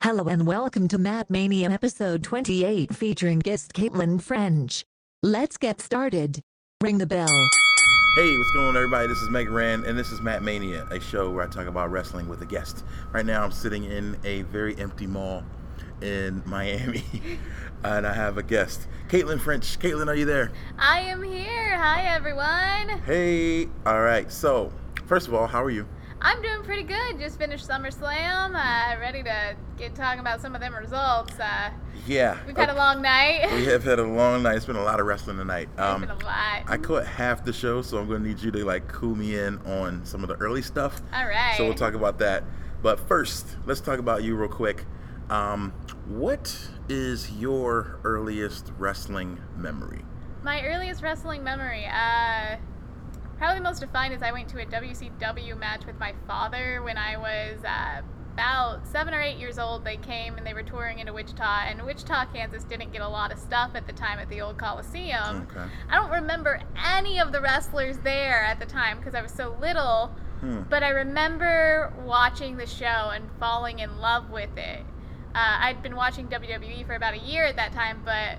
Hello and welcome to Matt Mania episode 28 featuring guest Caitlin French. Let's get started. Ring the bell. Hey, what's going on, everybody? This is Mega Ran, and this is Matt Mania, a show where I talk about wrestling with a guest. Right now, I'm sitting in a very empty mall in Miami, and I have a guest, Caitlin French. Caitlin, are you there? I am here. Hi, everyone. Hey. All right. So, first of all, how are you? I'm doing pretty good. Just finished SummerSlam. Uh, ready to get talking about some of them results. Uh, Yeah. we've had a long night. We have had a long night. It's been a lot of wrestling tonight. Um, It's been a lot. I caught half the show, so I'm going to need you to like cool me in on some of the early stuff. All right. So we'll talk about that. But first, let's talk about you real quick. Um, what is your earliest wrestling memory? My earliest wrestling memory. Uh, probably the most defined is I went to a WCW match with my father when I was uh, about seven or eight years old. They came and they were touring into Wichita, and Wichita, Kansas didn't get a lot of stuff at the time at the old Coliseum. Okay. I don't remember any of the wrestlers there at the time because I was so little. Hmm. But I remember watching the show and falling in love with it. Uh, I'd been watching WWE for about a year at that time, but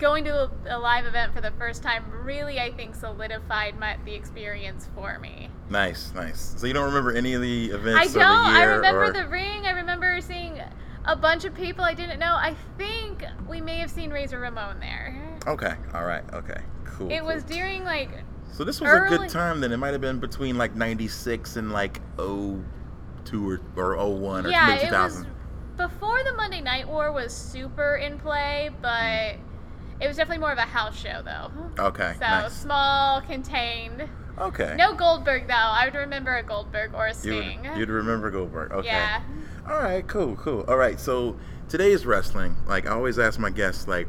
going to a, live event for the first time really, I think, solidified my, the experience for me. Nice, nice. So you don't remember any of the events? I don't. I remember or... the ring. I remember seeing a bunch of people I didn't know. I think we may have seen Razor Ramon there. Okay, all right, okay, cool. It was during like So this was a good time then. It might have been between like 96 and like 02 or, or 01 or yeah, mid it was before the Monday Night War was super in play, but it was definitely more of a house show though. Okay, So nice. small, contained. Okay. No Goldberg though. I would remember a Goldberg or a Sting. would, you'd remember Goldberg. Okay. Yeah. All right, cool, cool. All right, so today's wrestling, like I always ask my guests, like,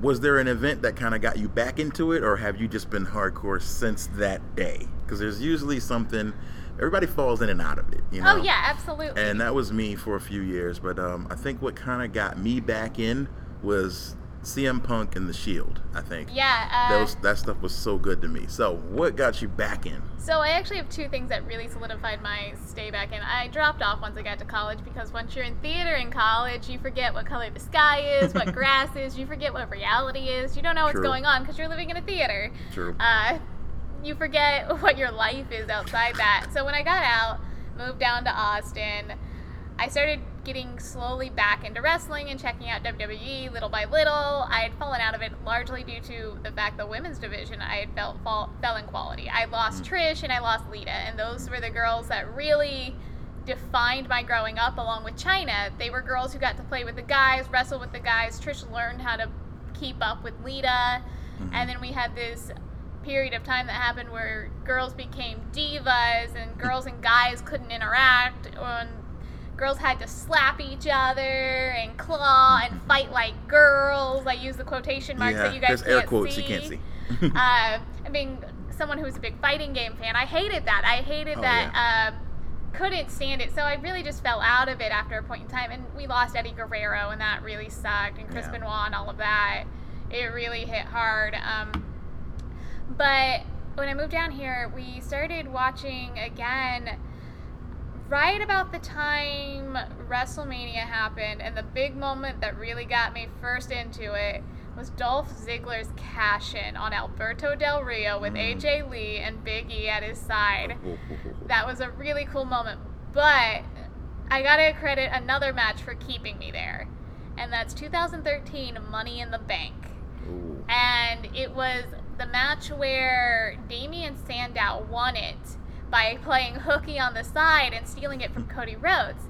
was there an event that kind of got you back into it, or have you just been hardcore since that day? Because there's usually something, everybody falls in and out of it, you know? Oh yeah, absolutely. And that was me for a few years, but um, I think what kind of got me back in was CM Punk and The Shield, I think. yeah. Uh, Those, that stuff was so good to me. So, what got you back in? So I actually have two things that really solidified my stay back in. I dropped off once I got to college because once you're in theater in college, you forget what color the sky is, what grass is, you forget what reality is. You don't know what's True. going on because you're living in a theater. True. Uh, you forget what your life is outside that. So when I got out, moved down to Austin, I started getting slowly back into wrestling and checking out WWE little by little. I had fallen out of it largely due to the fact the women's division I had felt fall, fell in quality. I lost mm. Trish and I lost Lita, and those were the girls that really defined my growing up along with Chyna. They were girls who got to play with the guys, wrestle with the guys. Trish learned how to keep up with Lita. Mm-hmm. And then we had this period of time that happened where girls became divas and girls and guys couldn't interact and girls had to slap each other and claw and fight like girls. I use the quotation marks yeah, that you guys there's air can't quotes see. you can't see. uh, I mean, someone who was a big fighting game fan, I hated that. I hated Oh, that. Um, couldn't stand it, so I really just fell out of it after a point in time. And we lost Eddie Guerrero, and that really sucked, and Chris Yeah. Benoit and all of that. It really hit hard. Um, but when I moved down here, we started watching again right about the time WrestleMania happened, and the big moment that really got me first into it was Dolph Ziggler's cash in on Alberto Del Rio with mm. AJ Lee and Big E at his side. That was a really cool moment. But I gotta credit another match for keeping me there, and that's 2013 Money in the Bank. Ooh. And it was the match where Damien Sandow won it by playing hooky on the side and stealing it from Cody Rhodes.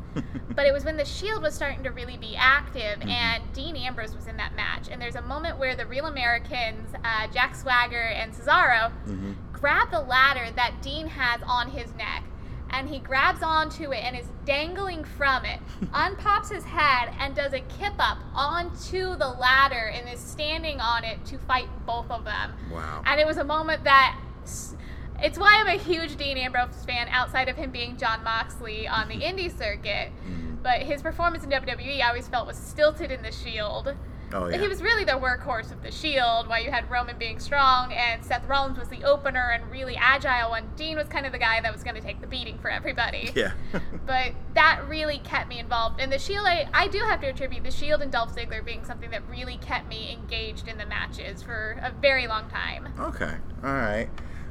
but it was when the Shield was starting to really be active, and Dean Ambrose was in that match. And there's a moment where the Real Americans, uh, Jack Swagger and Cesaro, grab the ladder that Dean has on his neck. And he grabs onto it and is dangling from it, unpops his head, and does a kip up onto the ladder and is standing on it to fight both of them. Wow. And it was a moment that it's why I'm a huge Dean Ambrose fan outside of him being Jon Moxley on the indie circuit. Mm-hmm. But his performance in WWE I always felt was stilted in the Shield. Oh yeah. He was really the workhorse of the Shield, while you had Roman being strong and Seth Rollins was the opener and really agile, and Dean was kind of the guy that was going to take the beating for everybody. yeah. But that really kept me involved. And the Shield, I, I do have to attribute the Shield and Dolph Ziggler being something that really kept me engaged in the matches for a very long time. okay. All right.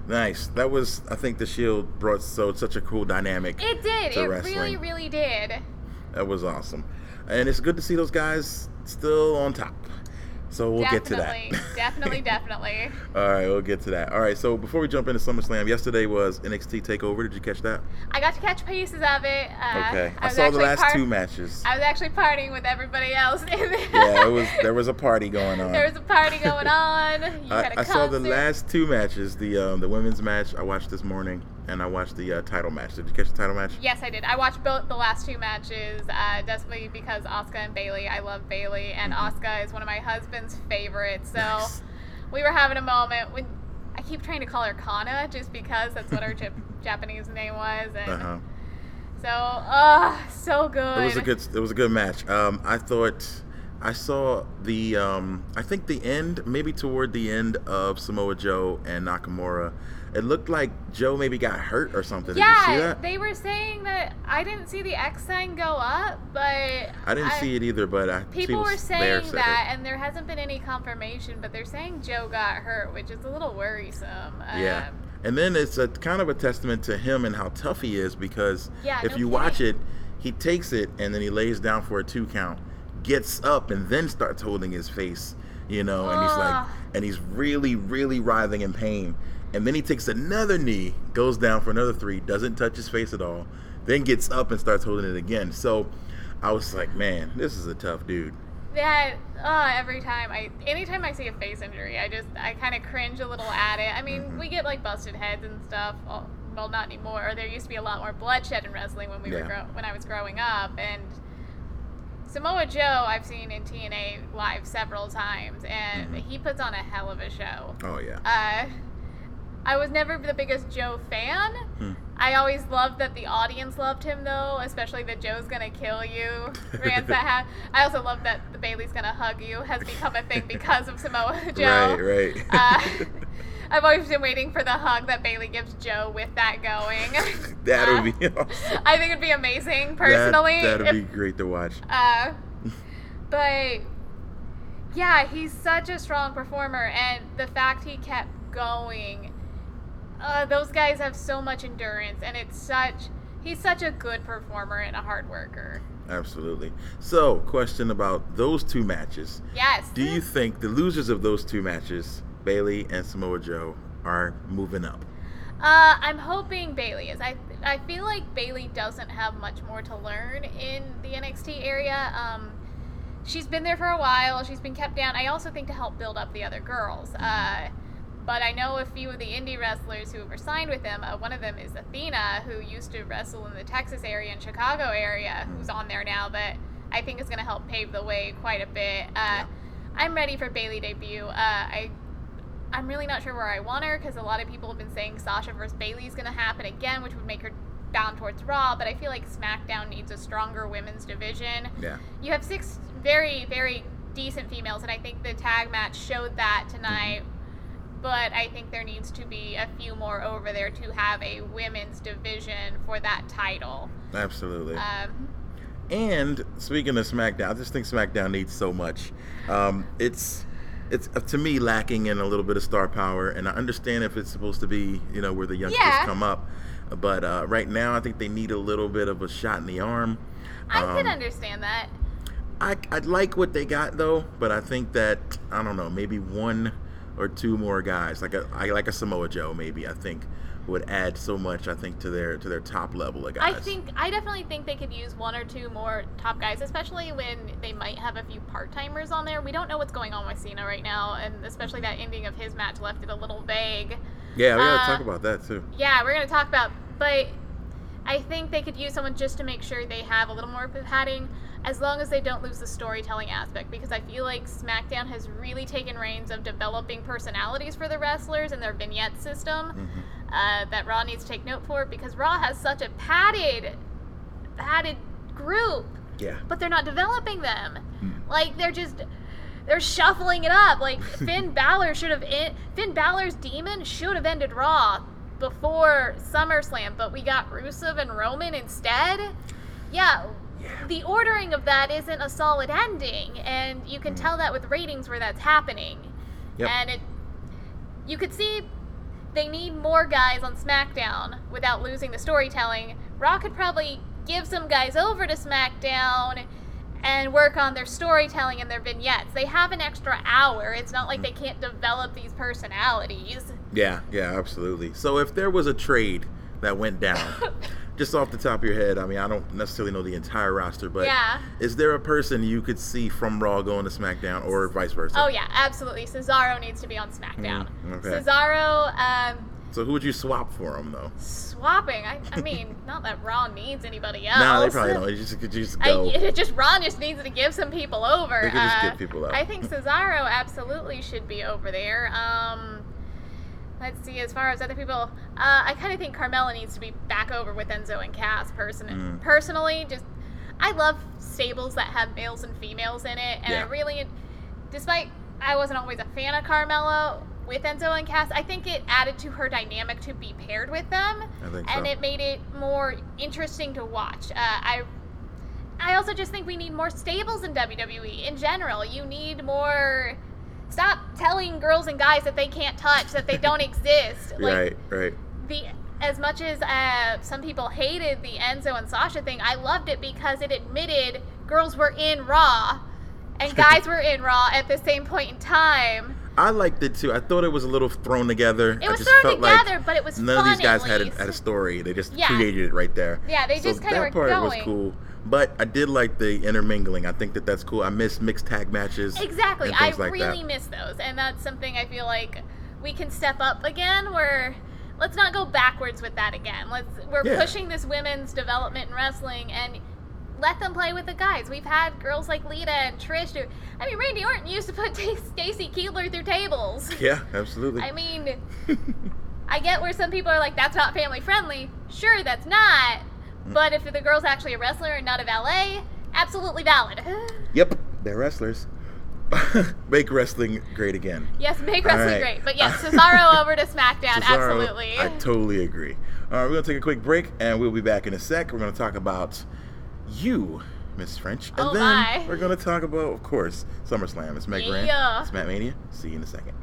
Nice. That was. I think the Shield brought so such a cool dynamic. It did. It wrestling. really, really did. That was awesome, and it's good to see those guys still on top. So we'll get to that. definitely, definitely, definitely. All right, we'll get to that. All right, so before we jump into SummerSlam, yesterday was NXT Takeover. Did you catch that? I got to catch pieces of it. Uh, Okay, I, was saw the last part- two matches. I was actually partying with everybody else in there. yeah, it was there was a party going on. there was a party going on. You had a I, I saw the last two matches. The um, the women's match I watched this morning, and I watched the uh, title match. Did you catch the title match? Yes, I did. I watched both the last two matches, uh, definitely because Asuka and Bayley. I love Bayley, and Asuka is one of my husband's favorites. So Mm-hmm. Nice. we were having a moment when I keep trying to call her Kana just because that's what her Jap- Japanese name was, and Uh huh. so oh, so good. It was a good. It was a good match. Um, I thought I saw the. Um, I think the end, maybe toward the end of Samoa Joe and Nakamura. It looked like Joe maybe got hurt or something. Did you see Yeah, they were saying that I didn't see the X sign go up, but I didn't see it either, but I People were saying that, and there hasn't been any confirmation, but they're saying Joe got hurt, which is a little worrisome. Yeah. Um, And then it's a kind of a testament to him and how tough he is because Yeah, if no you watch it, he takes it and then he lays down for a two count, gets up and then starts holding his face, you know, and he's like and he's really really writhing in pain. And then he takes another knee, goes down for another 3, doesn't touch his face at all, then gets up and starts holding it again. So I was like, man, this is a tough dude. that uh, every time I, anytime I see a face injury, I just I kind of cringe a little at it. I mean, Mm-hmm. we get like busted heads and stuff. Well, well, not anymore. There used to be a lot more bloodshed in wrestling when we were Yeah. grow- when I was growing up, and Samoa Joe I've seen in TNA live several times, and Mm-hmm. he puts on a hell of a show. Oh yeah. Uh, I was never the biggest Joe fan. Hmm. I always loved that the audience loved him though, especially that Joe's gonna kill you. Rants that have. I also love that the Bayley's gonna hug you has become a thing because of Samoa Joe. Right, right. Uh, I've always been waiting for the hug that Bayley gives Joe with that going. that Uh, would be awesome. I think it'd be amazing personally. That, would be great to watch. uh, but yeah, he's such a strong performer, and the fact he kept going, uh, those guys have so much endurance, and it's such. He's such a good performer and a hard worker. Absolutely. So, question about those two matches. Yes. Do you think the losers of those two matches, Bayley and Samoa Joe, are moving up? Uh, I'm hoping Bayley is. I I feel like Bayley doesn't have much more to learn in the NXT area. Um, she's been there for a while. She's been kept down. I also think to help build up the other girls. Uh, but I know a few of the indie wrestlers who were signed with them. Uh, one of them is Athena, who used to wrestle in the Texas area and Chicago area, who's on there now. but I think is going to help pave the way quite a bit. Uh, I'm ready for Bayley debut. Uh, I I'm really not sure where I want her because a lot of people have been saying Sasha versus Bayley is going to happen again, which would make her bound towards Raw. But I feel like SmackDown needs a stronger women's division. Yeah. You have six very, very decent females, and I think the tag match showed that tonight. But I think there needs to be a few more over there to have a women's division for that title. Absolutely. Um, And speaking of SmackDown, I just think SmackDown needs so much. Um, it's it's uh, to me lacking in a little bit of star power, and I understand if it's supposed to be you know where the youngsters Yeah. come up, but uh, right now I think they need a little bit of a shot in the arm. I Um, understand that. I, I like what they got though, but I think that I don't know, maybe one or two more guys, like a I like a Samoa Joe, maybe I think would add so much. I think to their to their top level of guys. I think I definitely think they could use one or two more top guys, especially when they might have a few part timers on there. We don't know what's going on with Cena right now, and especially that ending of his match left it a little vague. Yeah, we gotta uh, talk about that too. Yeah, we're gonna talk about, but I think they could use someone just to make sure they have a little more padding, as long as they don't lose the storytelling aspect. Because I feel like SmackDown has really taken reins of developing personalities for the wrestlers and their vignette system. Mm-hmm. Uh, that Raw needs to take note for because Raw has such a padded, padded group, Yeah. but they're not developing them. Like they're just. They're shuffling it up. Like Finn Balor should have. En- Finn Balor's demon should have ended Raw before SummerSlam, but we got Rusev and Roman instead. Yeah, the ordering of that isn't a solid ending, and you can mm. tell that with ratings where that's happening. Yep. And it, you could see they need more guys on SmackDown without losing the storytelling. Raw could probably give some guys over to SmackDown and work on their storytelling and their vignettes. They have an extra hour. It's not like mm. they can't develop these personalities. Yeah, yeah, absolutely. So if there was a trade that went down, just off the top of your head, I mean, I don't necessarily know the entire roster, but Yeah. is there a person you could see from Raw going to SmackDown or vice versa? Oh yeah, absolutely. Cesaro needs to be on SmackDown. Mm, okay. Cesaro, um, So who would you swap for him though? swapping. I, I mean, not that Raw needs anybody else. No, they probably don't. You just could just go. it just Ron just needs to give some people over. They could just Uh, get people out. I think Cesaro absolutely should be over there. Um, let's see. As far as other people, uh, I kind of think Carmella needs to be back over with Enzo and Cass. Person Mm. personally, just I love stables that have males and females in it, and I really, despite I wasn't always a fan of Carmella with Enzo and Cass, I think it added to her dynamic to be paired with them, I think and so. it made it more interesting to watch. Uh, I I also just think we need more stables in WWE in general. You need more. Stop telling girls and guys that they can't touch, that they don't exist. Like right, right. the as much as uh, some people hated the Enzo and Sasha thing, I loved it because it admitted girls were in Raw and guys were in Raw at the same point in time. I liked it too. I thought it was a little thrown together. It I was just thrown felt like together, but it was none of these guys had a, had a story. They just Yeah. created it right there. Yeah, they so just kinda that were part was cool. But I did like the intermingling. I think that that's cool. I miss mixed tag matches. Exactly. I like really that. miss those. And that's something I feel like we can step up again where let's not go backwards with that again. Let's we're Yeah. pushing this women's development in wrestling and let them play with the guys. We've had girls like Lita and Trish do I mean Randy Orton used to put Stacy Keibler through tables. Yeah, absolutely. I mean I get where some people are like that's not family friendly. Sure, that's not. But if the girl's actually a wrestler and not a valet, absolutely valid. yep, they're wrestlers. Make wrestling great again. Yes, make wrestling right. great. But yes, Cesaro over to SmackDown, Cesaro, absolutely. I totally agree. All right, we're gonna take a quick break, and we'll be back in a sec. We're gonna talk about you, Miss French, and Oh, then my. we're gonna talk about, of course, SummerSlam. It's Mega Ran. Yeah. It's Matt Mania. See you in a second.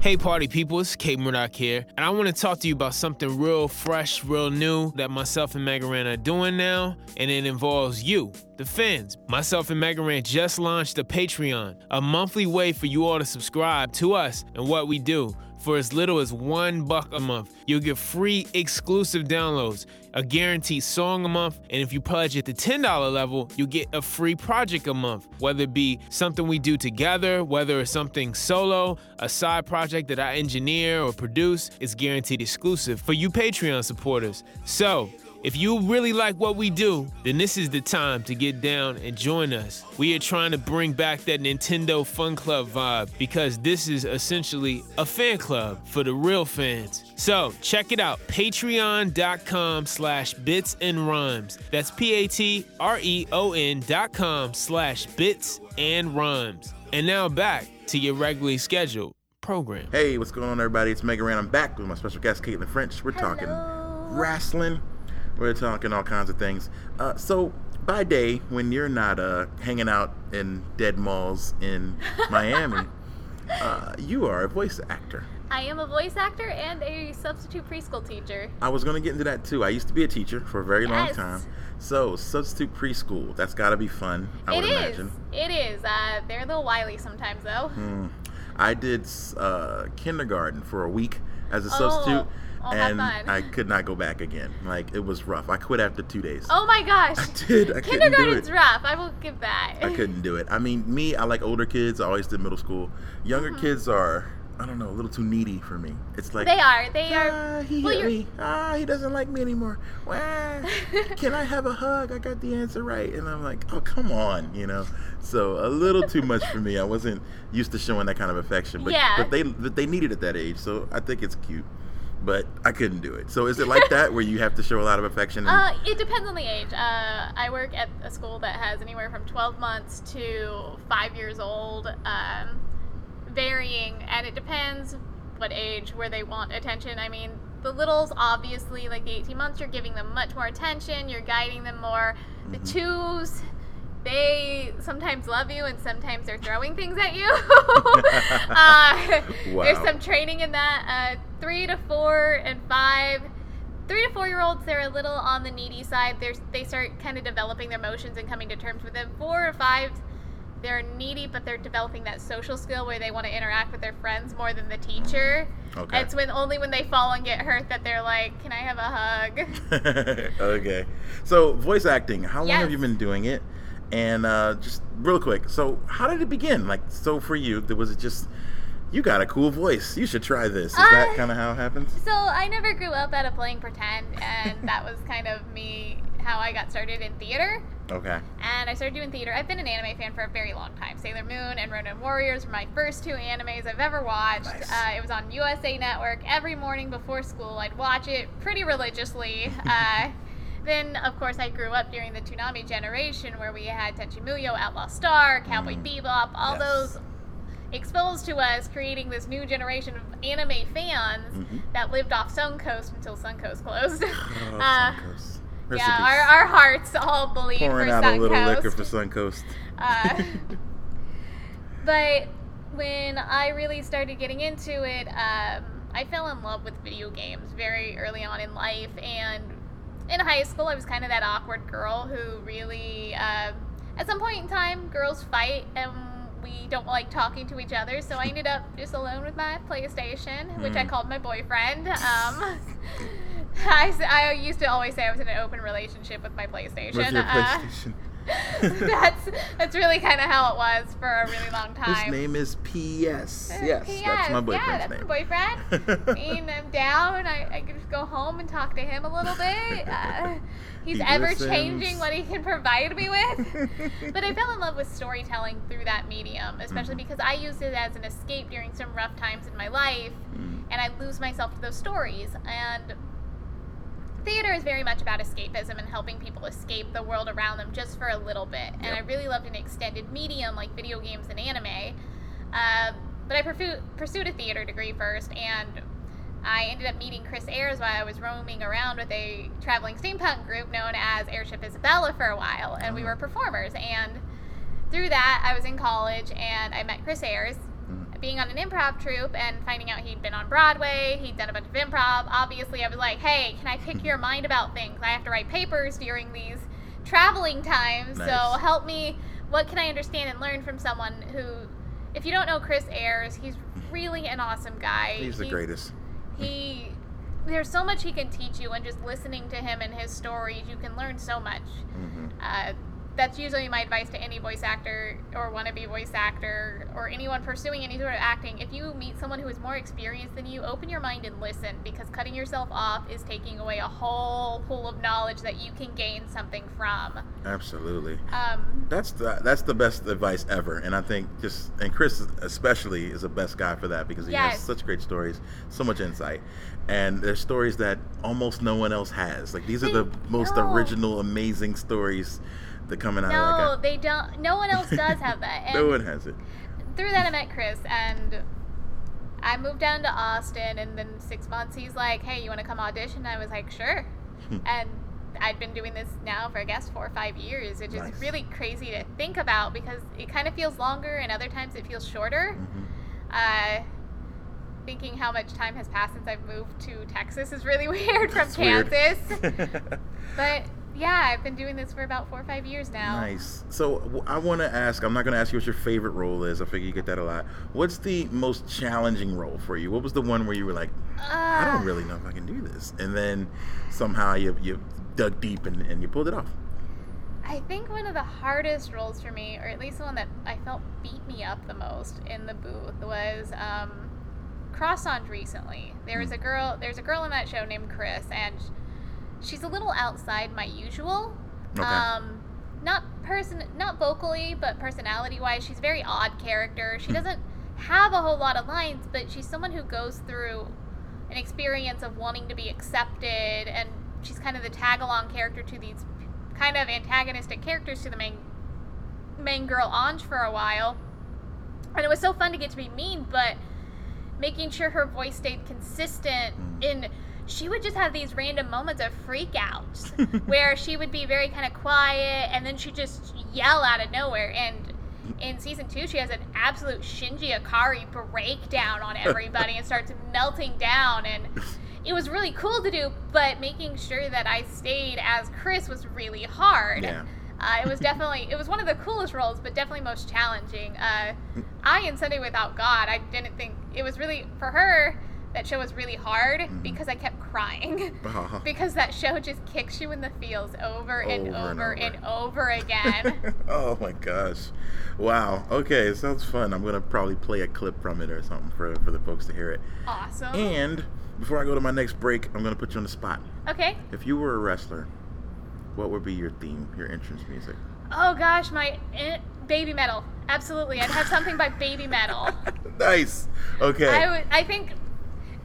Hey, party people, it's K-Murdock here, and I want to talk to you about something real fresh, real new that myself and Megaran are doing now, and it involves you, the fans. Myself and Megaran just launched a Patreon, a monthly way for you all to subscribe to us and what we do. For as little as one buck a month, you'll get free exclusive downloads, a guaranteed song a month, and if you pledge at the $10 level, you'll get a free project a month, whether it be something we do together, whether it's something solo, a side project that I engineer or produce, it's guaranteed exclusive for you Patreon supporters. So, if you really like what we do, then this is the time to get down and join us. We are trying to bring back that Nintendo Fun Club vibe because this is essentially a fan club for the real fans. So check it out, patreon.com slash bits and rhymes. That's P-A-T-R-E-O-N dot com slash bits and rhymes. And now back to your regularly scheduled program. Hey, what's going on, everybody? It's Mega Ran. I'm back with my special guest, Caitlin French. We're talking Hello. wrestling. We're talking all kinds of things. Uh, so, by day, when you're not uh, hanging out in dead malls in Miami, uh, you are a voice actor. I am a voice actor and a substitute preschool teacher. I was going to get into that too. I used to be a teacher for a very long time. So, substitute preschool, that's got to be fun, I It would is. imagine. It is. Uh, they're a little wily sometimes, though. Mm. I did uh, kindergarten for a week as a Oh, substitute, have and. I could not go back again. Like, it was rough. I quit after two days. Oh my gosh. I did. I couldn't do Kindergarten's it. rough. I will give that. I couldn't do it. I mean, me, I like older kids. I always did middle school. Younger Mm-hmm. kids are, I don't know, a little too needy for me. It's like They are. They Ah, are. he well, hit you're- me. Ah, he doesn't like me anymore. Wah. Can I have a hug? I got the answer right. And I'm like, oh, come on, you know. So a little too much for me. I wasn't used to showing that kind of affection, but Yeah. but they but they need it at that age. So I think it's cute. But I couldn't do it. So is it like that where you have to show a lot of affection? Uh, it depends on the age. Uh, I work at a school that has anywhere from 12 months to five years old, um, varying, and it depends what age where they want attention. I mean, the littles, obviously, like the 18 months, you're giving them much more attention, you're guiding them more. The twos, they sometimes love you and sometimes they're throwing things at you. uh, There's some training in that. Uh, three to four and five. Three to four year olds, they're a little on the needy side. There's, they start kind of developing their emotions and coming to terms with them. Four or five, they're needy, but they're developing that social skill where they want to interact with their friends more than the teacher. Okay. It's when only when they fall and get hurt that they're like, "Can I have a hug?" okay. So voice acting, how long have you been doing it? And uh, just real quick, so how did it begin? Like, so for you, there was it just you got a cool voice. You should try this. Is that Uh, kind of how it happens? So I never grew up out of playing pretend, and that was kind of me how I got started in theater. Okay. and I started doing theater. I've been an anime fan for a very long time. Sailor Moon and Ronin Warriors were my first two animes I've ever watched. Nice. Uh, it was on USA Network every morning before school. I'd watch it pretty religiously. uh, then, of course, I grew up during the Toonami generation where we had Tenchi Muyo, Outlaw Star, Cowboy Bebop, all Mm. Yes. those exposed to us, creating this new generation of anime fans Mhm. that lived off Suncoast until Suncoast closed. Oh, Uh, Suncoast. Rest yeah, our, our hearts all bleed pouring for out a little liquor for Suncoast. Uh, but when I really started getting into it, um, I fell in love with video games very early on in life. And in high school, I was kind of that awkward girl who really, uh, at some point in time, girls fight and we don't like talking to each other. So I ended up just alone with my PlayStation, which I Mm. called my boyfriend. Um, I, I used to always say I was in an open relationship with my PlayStation. With your Uh, PlayStation. that's that's really kind of how it was for a really long time. His name is P.S. Uh, Yes, P.S. that's my boyfriend's yeah, that's name. my boyfriend. and I'm down. I, I can just go home and talk to him a little bit. Uh, he's He ever listens. changing what he can provide me with. but I fell in love with storytelling through that medium, especially Mhm. because I used it as an escape during some rough times in my life, Mm. and I lose myself to those stories. And theater is very much about escapism and helping people escape the world around them just for a little bit. And I really loved an extended medium like video games and anime. Uh, but I pursued, pursued a theater degree first, and I ended up meeting Chris Ayres while I was roaming around with a traveling steampunk group known as Airship Isabella for a while, and we Oh. were performers. And through that, I was in college and I met Chris Ayres. Being on an improv troupe and finding out he'd been on Broadway, he'd done a bunch of improv. Obviously, I was like, hey, can I pick your mind about things? I have to write papers during these traveling times, so help me. What can I understand and learn from someone who, if you don't know Chris Ayres, he's really an awesome guy. He's the He- greatest. he there's so much he can teach you and just listening to him and his stories you can learn so much hmm uh, that's usually my advice to any voice actor or wannabe voice actor or anyone pursuing any sort of acting if you meet someone who is more experienced than you open your mind and listen because cutting yourself off is taking away a whole pool of knowledge that you can gain something from Absolutely. um, That's the that's the best advice ever, and I think just and Chris especially is the best guy for that because he has such great stories, so much insight, and there's stories that almost no one else has. Like these are the most No. original, amazing stories that coming out no they don't no one else does have that and no one has it. through that I met Chris and I moved down to Austin and then six months he's like, Hey, you wanna come audition? I was like, Sure. and I'd been doing this now for I guess four or five years, which Nice. is really crazy to think about because it kind of feels longer and other times it feels shorter. Mhm. Uh, thinking how much time has passed since I've moved to Texas is really weird from weird. Kansas. but yeah, I've been doing this for about four or five years now. Nice. So I want to ask. I'm not going to ask you what your favorite role is. I figure you get that a lot. What's the most challenging role for you? What was the one where you were like, I Uh, don't really know if I can do this, and then somehow you you dug deep and, and you pulled it off. I think one of the hardest roles for me, or at least the one that I felt beat me up the most in the booth, was um, Cross Ange recently. There was a girl. There's a girl in that show named Chris, and she's a little outside my usual. Okay. Um, not person, not vocally, but personality-wise, she's a very odd character. She doesn't have a whole lot of lines, but she's someone who goes through an experience of wanting to be accepted, and she's kind of the tag-along character to these kind of antagonistic characters to the main main girl Ange for a while. And it was so fun to get to be mean, but making sure her voice stayed consistent in she would just have these random moments of freakouts where she would be very kind of quiet and then she'd just yell out of nowhere and in season two she has an absolute Shinji Ikari breakdown on everybody and starts melting down and it was really cool to do but making sure that I stayed as Chris was really hard Yeah. uh, it was definitely it was one of the coolest roles, but definitely most challenging. Uh, I in Sunday Without God, I didn't think it was really for her. That show was really hard Mm-hmm. because I kept crying Uh-huh. because that show just kicks you in the feels over and Over and over over. and over again. oh my gosh. Wow. Okay, it sounds fun. I'm gonna probably play a clip from it or something for for the folks to hear it. awesome. And before I go to my next break, I'm gonna put you on the spot. Okay. If you were a wrestler, what would be your theme, your entrance music? Oh gosh, my eh, Babymetal. Absolutely, I'd have something by Babymetal. nice. Okay. I would. I think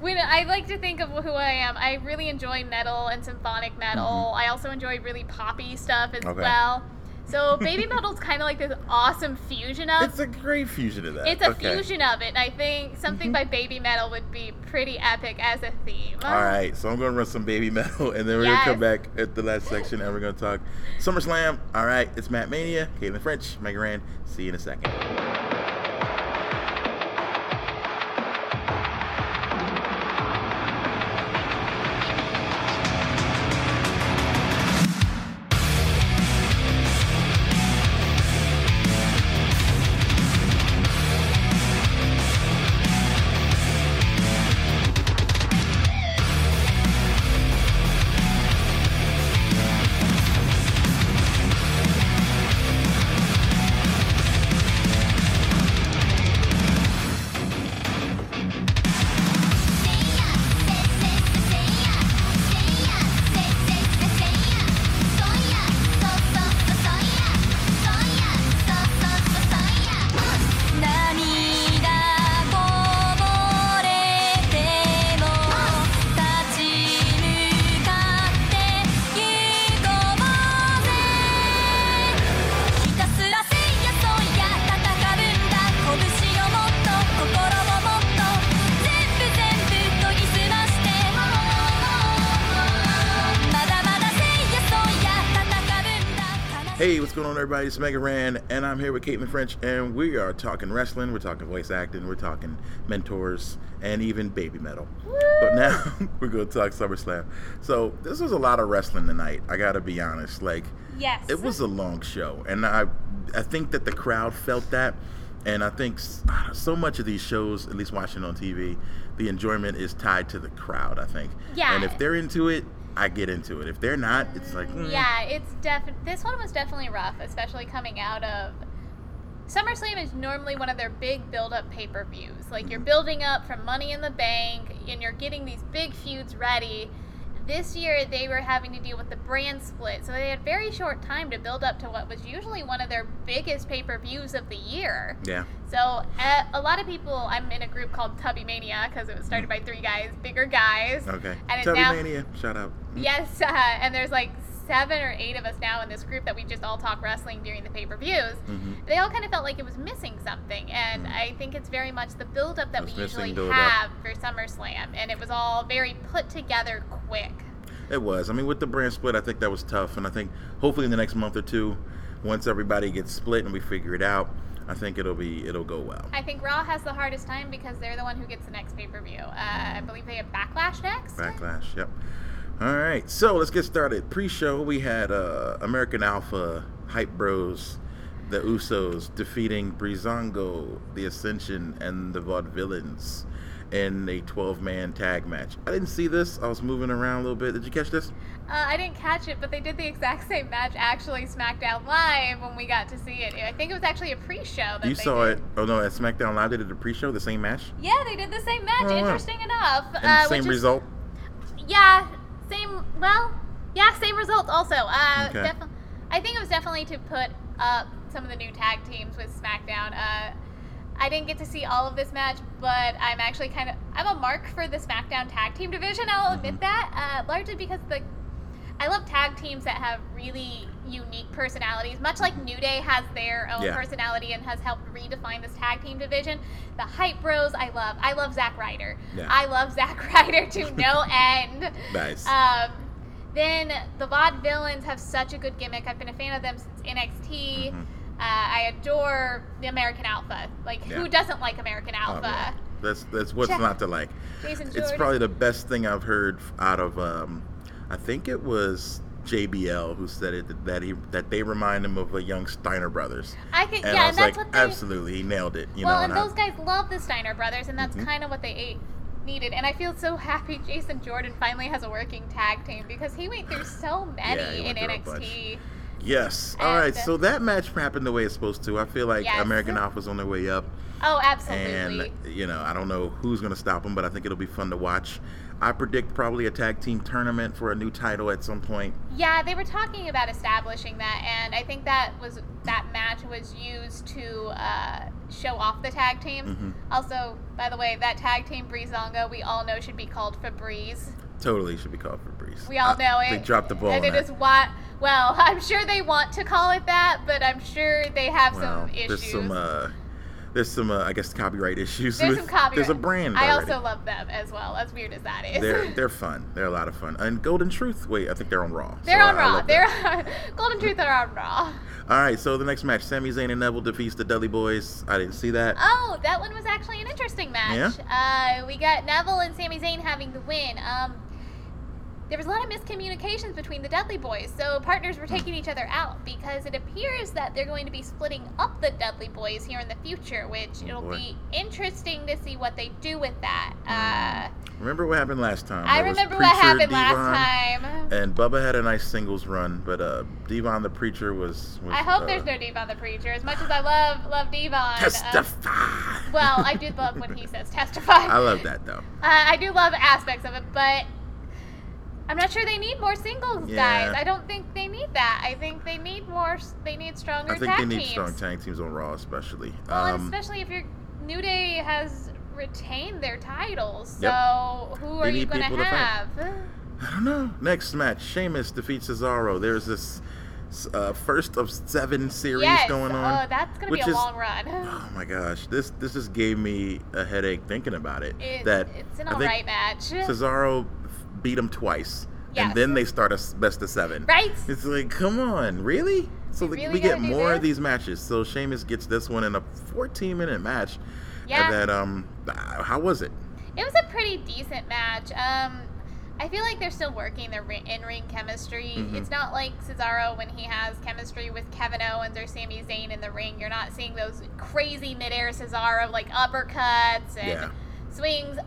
when I like to think of who I am, I really enjoy metal and symphonic metal. I also enjoy really poppy stuff as Mm-hmm. Okay. well. So Babymetal's kind of like this awesome fusion of. it's a great fusion of that. It's a Okay. fusion of it, and I think something by Babymetal would be pretty epic as a theme. All right, so I'm gonna run some baby metal, and then we're Yes. gonna come back at the last section, and we're gonna talk SummerSlam. All right, it's Matt Mania, Caitlin French, Mega Ran. See you in a second. What's going on, everybody? It's Mega Ran, and I'm here with Caitlin French, and we are talking wrestling, we're talking voice acting, we're talking mentors, and even Babymetal. But now we're going to talk SummerSlam. So this was a lot of wrestling tonight. I got to be honest. Like, Yes. it was a long show, and I, I think that the crowd felt that, and I think so much of these shows, at least watching on TV, the enjoyment is tied to the crowd. I think. Yeah. And if they're into it, I get into it. If they're not, it's like. mm. Yeah, it's definitely this one was definitely rough, especially coming out of SummerSlam is normally one of their big build-up pay-per-views. Like you're building up from Money in the Bank, and you're getting these big feuds ready. This year they were having to deal with the brand split, so they had very short time to build up to what was usually one of their biggest pay-per-views of the year. Yeah. So uh, a lot of people, I'm in a group called Tubby Mania because it was started by three guys, bigger guys. Okay. And Tubby now Mania, shout out. Yes, uh, and there's like seven or eight of us now in this group that we just all talk wrestling during the pay per views. Mhm. They all kind of felt like it was missing something, and Mhm. I think it's very much the build up that we usually have for SummerSlam, and it was all very put together quick. It was. I mean, with the brand split, I think that was tough, and I think hopefully in the next month or two, once everybody gets split and we figure it out, I think it'll be it'll go well. I think Raw has the hardest time because they're the one who gets the next pay per view. Uh, I believe they have Backlash next. Backlash. Yep. All right, so let's get started. Pre-show, we had uh, American Alpha, Hype Bros, the Usos defeating Breezango, the Ascension, and the Vaudevillains in a 12-man tag match. I didn't see this. I was moving around a little bit. Did you catch this? Uh, I didn't catch it, but they did the exact same match actually SmackDown Live when we got to see it. I think it was actually a pre-show. That you saw did. it. Oh no, at SmackDown Live they did a pre-show, the same match, Yeah, they did the same match. Oh, wow. Interesting enough. and uh, same which is- result. Yeah, same. Well, yeah, same results. Also, uh, Okay. defi- I think it was definitely to put up some of the new tag teams with SmackDown. Uh, I didn't get to see all of this match, but I'm actually kind of I'm a mark for the SmackDown tag team division. I'll admit Mm-hmm. that, uh, largely because the I love tag teams that have really unique personalities. Much like New Day has their own Yeah. personality and has helped redefine this tag team division. The Hype Bros, I love. I love Zack Ryder. Yeah. I love Zack Ryder to no end. Nice. Um, then the Vaudevillains have such a good gimmick. I've been a fan of them since NXT. Mhm. Uh, I adore the American Alpha. Like, Yeah. who doesn't like American Oh, Alpha? yeah. That's that's what's Check- not to like. Jason It's probably the best thing I've heard out of. Um, I think it was JBL who said it that he that they remind him of a young Steiner brothers. I can, And yeah, I and was that's like, what they. absolutely, he nailed it. You well, know, and I- those guys love the Steiner brothers, and that's Mhm. kind of what they ate, needed. And I feel so happy Jason Jordan finally has a working tag team because he went through so many Yeah, in went through a bunch. NXT. Yes. All right. So that match happened the way it's supposed to. I feel like Yes. American Alpha's on their way up, Oh, absolutely. and you know, I don't know who's gonna stop them, but I think it'll be fun to watch. I predict probably a tag team tournament for a new title at some point. Yeah, they were talking about establishing that, and I think that was that match was used to uh, show off the tag teams. Mhm. Also, by the way, that tag team Breezango, we all know should be called Febreze. Totally should be called Febreze. We all Uh, know it. They dropped the ball. and on it is what. Well, I'm sure they want to call it that, but I'm sure they have Well, some issues. there's some, uh, there's some, uh, I guess, copyright issues. There's with, some copyright. There's a brand. I already. also love them as well. As weird as that is. They're they're fun. They're a lot of fun. And Golden Truth. Wait, I think they're on Raw. They're so on I- I Raw. love They're on, Golden Truth are on Raw. All right. So the next match, Sami Zayn and Neville defeats the Dudley Boyz. I didn't see that. Oh, that one was actually an interesting match. Uh, we got Neville and Sami Zayn having the win. Um, there was a lot of miscommunications between the Dudley Boyz, so partners were taking each other out because it appears that they're going to be splitting up the Dudley Boys here in the future, which Oh, it'll boy. be interesting to see what they do with that. Uh, Remember what happened last time? I remember what happened last time. And Bubba had a nice singles run, but uh, Devon the Preacher was. was I hope uh, there's no Devon the Preacher. As much as I love love Devon. uh, Testify. well, I do love when he says testify. I love that though. Uh, I do love aspects of it, but I'm not sure they need more singles Yeah. guys. I don't think they need that. I think they need more. They need stronger I think they need teams. strong tag teams on Raw, especially. Well, Um, especially if your New Day has retained their titles. So Yep. who are you going to have? I don't know. Next match, Sheamus defeats Cesaro. There's this uh, first of seven series yes. going on. Oh, that's going to which be a is- long run. Oh my gosh, this this just gave me a headache thinking about it. It- that it's an alright match. Cesaro beat them twice, Yes. and then they start a best of seven. Right? It's like, come on, really? So like, really we get more of these matches. So Sheamus gets this one in a 14 minute match. Yeah. And then, um, uh, how was it? It was a pretty decent match. Um, I feel like they're still working their in-ring chemistry. Mhm. It's not like Cesaro when he has chemistry with Kevin Owens or Sami Zayn in the ring. You're not seeing those crazy midair Cesaro like uppercuts and Yeah. swings.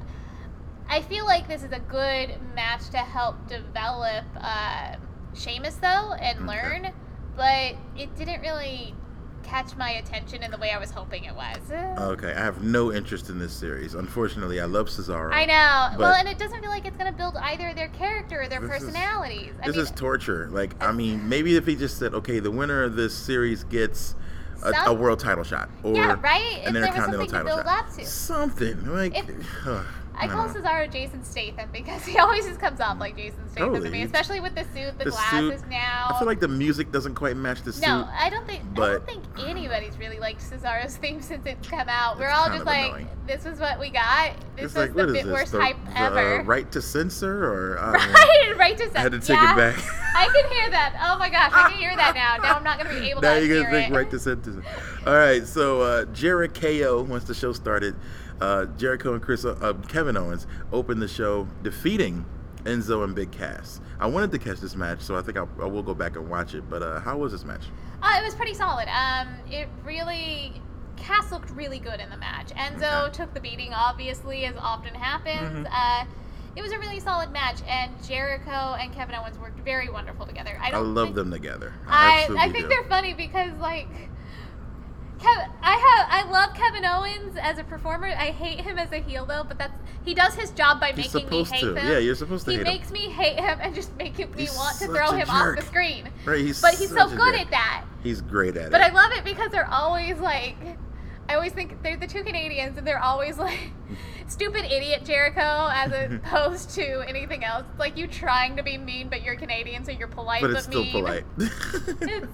I feel like this is a good match to help develop uh, Sheamus though and learn, but it didn't really catch my attention in the way I was hoping it was. Okay, I have no interest in this series. Unfortunately, I love Cesaro. I know. Well, and it doesn't feel like it's going to build either their character or their This is- personalities. I This mean, is torture. Like, I mean, maybe if he just said, okay, the winner of this series gets a, a world title shot, or Yeah, right? If an there was intercontinental something to title build shot, up to. something like. If- I call. Cesaro Jason Statham because he always just comes off like Jason Statham to me, especially with the suit, the, The glasses suit- now. I feel like the music doesn't quite match the suit. no, I don't think but, I don't think anybody's really liked Cesaro's theme since it's come out. We're all just like, annoying. this is what we got. This it's was like the bit this? worst the, hype the ever. right to censor, or I. Right, right to I had to take yeah. it back. I can hear that. Oh my gosh, I can hear that now. Now I'm not gonna be able now to Now you're gonna think it. right this sentence. All right, so uh, Jericho, once the show started, uh, Jericho and Chris, uh, Kevin Owens opened the show, defeating Enzo and Big Cass. I wanted to catch this match, so I think I'll, I will go back and watch it. But uh, how was this match? Uh, it was pretty solid. Um, it really. Cass looked really good in the match. Enzo Okay. took the beating, obviously, as often happens. Uh, it was a really solid match, and Jericho and Kevin Owens worked very wonderful together. I I love think, them together. I, absolutely I think do. they're funny because like Kev, I have I love Kevin Owens as a performer. I hate him as a heel though, but that's he does his job by He's making me supposed hate to. him. Yeah, you're supposed to He hate him. makes me hate him and just making me He's want to such throw a him off the screen. Right, he's but he's so such a good jerk. at that. He's great at it. But it. I love it because they're always like I always think they're the two Canadians and they're always like stupid idiot Jericho as opposed to anything else. It's like you trying to be mean but you're Canadian so you're polite but but, it's still mean. polite. It's,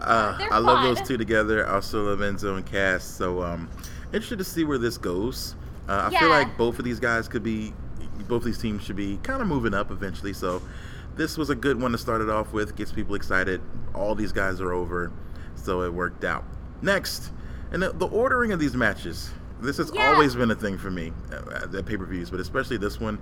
Uh, I love those two together. I also love Enzo and Cass. So um, interested to see where this goes. Uh, I feel like both of these guys could be, both these teams should be kind of moving up eventually. So this was a good one to start it off with. Gets people excited. All these guys are over, so it worked out. Next, and the, the ordering of these matches. This has Yeah. always been a thing for me uh, at pay per views, but especially this one.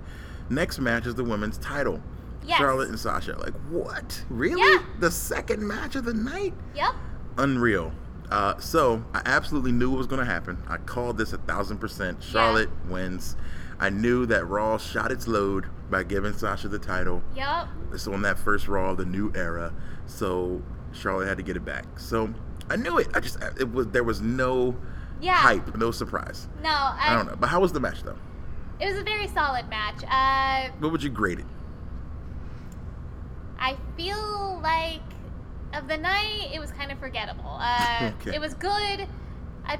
Next match is the women's title. Yes. Charlotte and Sasha. Like what? Really? Yeah. The second match of the night? yep. unreal. Uh, so I absolutely knew what was going to happen. I called this a thousand percent. Charlotte wins. I knew that Raw shot its load by giving Sasha the title. Yep. It's on that first Raw, the new era. So Charlotte had to get it back. So I knew it. I just it was there was no Yeah. hype, no surprise. No, I, I don't know. But how was the match though? It was a very solid match. Uh, What would you grade it? I feel like of the night, it was kind of forgettable. Uh, Okay. It was good. I,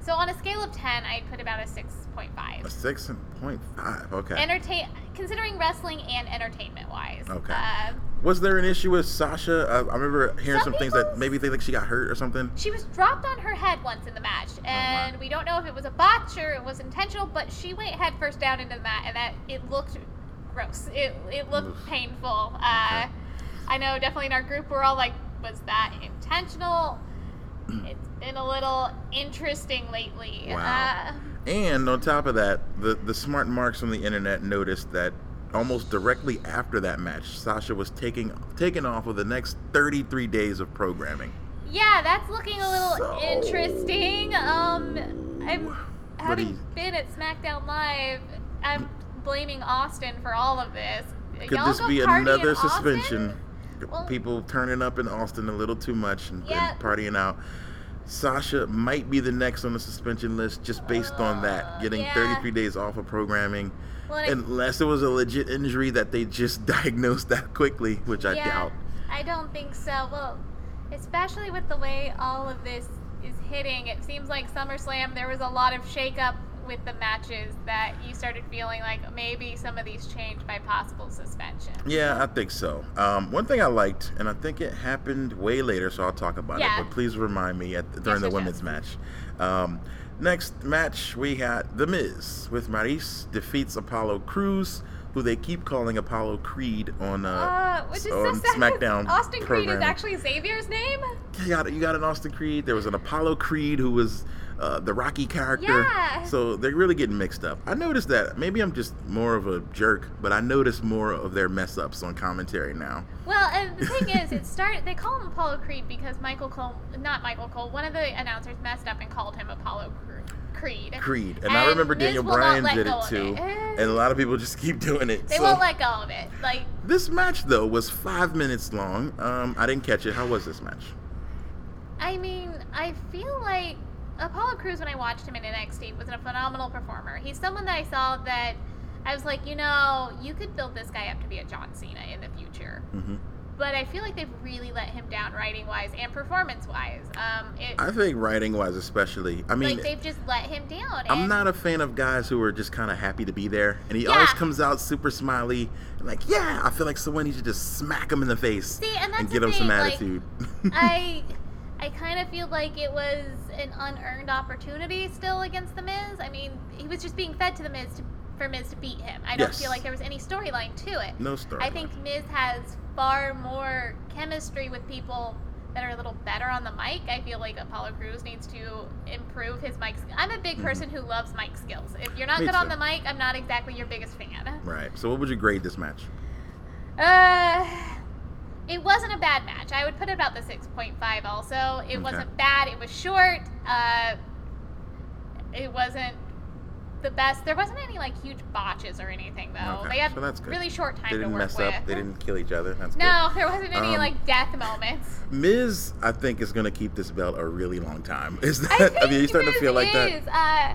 so on a scale of ten, I'd put about a six point five. A six point five. Okay. Entertain, considering wrestling and entertainment wise. Okay. Uh, was there an issue with Sasha? I, I remember hearing some, Some things that maybe they think she got hurt or something. she was dropped on her head once in the match, and we don't know if it was a botch or it was intentional, but she went head first down into the mat, and that it looked gross. It it looked Oof. painful. Uh, I know definitely in our group we're all like, was that intentional? it's been a little interesting lately. Wow. Uh, And on top of that, the, the smart marks on the internet noticed that almost directly after that match, Sasha was taking taken off of the next 33 days of programming. yeah, that's looking a little So- interesting. Um, I'm having you- been at SmackDown Live. I'm blaming Austin for all of this. Could Y'all this be another suspension? Well- People turning up in Austin a little too much and, and partying out. Sasha might be the next on the suspension list just based on that, Uh, getting yeah. 33 days off of programming. Well, Unless it was a legit injury that they just diagnosed that quickly, which I yeah, doubt. I don't think so. Well, especially with the way all of this is hitting, it seems like SummerSlam there was a lot of shakeup with the matches that you started feeling like maybe some of these changed by possible suspension. Yeah, I think so. Um, one thing I liked, and I think it happened way later, so I'll talk about Yeah. it. But please remind me at, during Yes, the yes, women's yes. match. Um, next match, we had The Miz with Maurice defeats Apollo Crews, who they keep calling Apollo Creed on uh, Uh, which is on so SmackDown. Austin Creed is actually Xavier's name. You got you got an Austin Creed. There was an Apollo Creed who was uh, the Rocky character. Yeah. So they're really getting mixed up. I noticed that. Maybe I'm just more of a jerk, but I noticed more of their mess ups on commentary now. Well, and the thing is, it started. They call him Apollo Creed because Michael Cole, not Michael Cole, one of the announcers messed up and called him Apollo Creed. Creed, and, I remember Daniel Bryan did it too, it. and a lot of people just keep doing it. They so won't let go of it. Like this match though was five minutes long. Um, I didn't catch it. How was this match? I mean, I feel like Apollo Crews, when I watched him in NXT, was a phenomenal performer. He's someone that I saw that I was like, you know, you could build this guy up to be a John Cena in the future. hmm But I feel like they've really let him down writing wise and performance wise. Um, I think writing wise, especially. I mean, like they've just let him down. I'm and- not a fan of guys who are just kind of happy to be there, and he Yeah. always comes out super smiley and like, yeah. I feel like someone needs to just smack him in the face See, and that's get the him some thing, like, attitude. I I kind of feel like it was an unearned opportunity still against the Miz. I mean, he was just being fed to the Miz to for Miz to beat him. I don't Yes. feel like there was any storyline to it. No story. I think Miz has far more chemistry with people that are a little better on the mic. I feel like Apollo Crews needs to improve his mic. sk- I'm a big person who loves mic skills. If you're not Mm-hmm. Me good on the mic, I'm not exactly your biggest fan. Right. So what would you grade this match? Uh, it wasn't a bad match. I would put it about the 6.5 also. It Okay. wasn't bad. It was short. Uh, it wasn't the best. There wasn't any like huge botches or anything though. Okay, They had so that's good. really short time They didn't mess with. up. They didn't kill each other. That's No, there wasn't any Um, like death moments. good. Miz, I think is gonna keep this belt a really long time. Is that? I, I, mean, you starting to feel like that. Uh,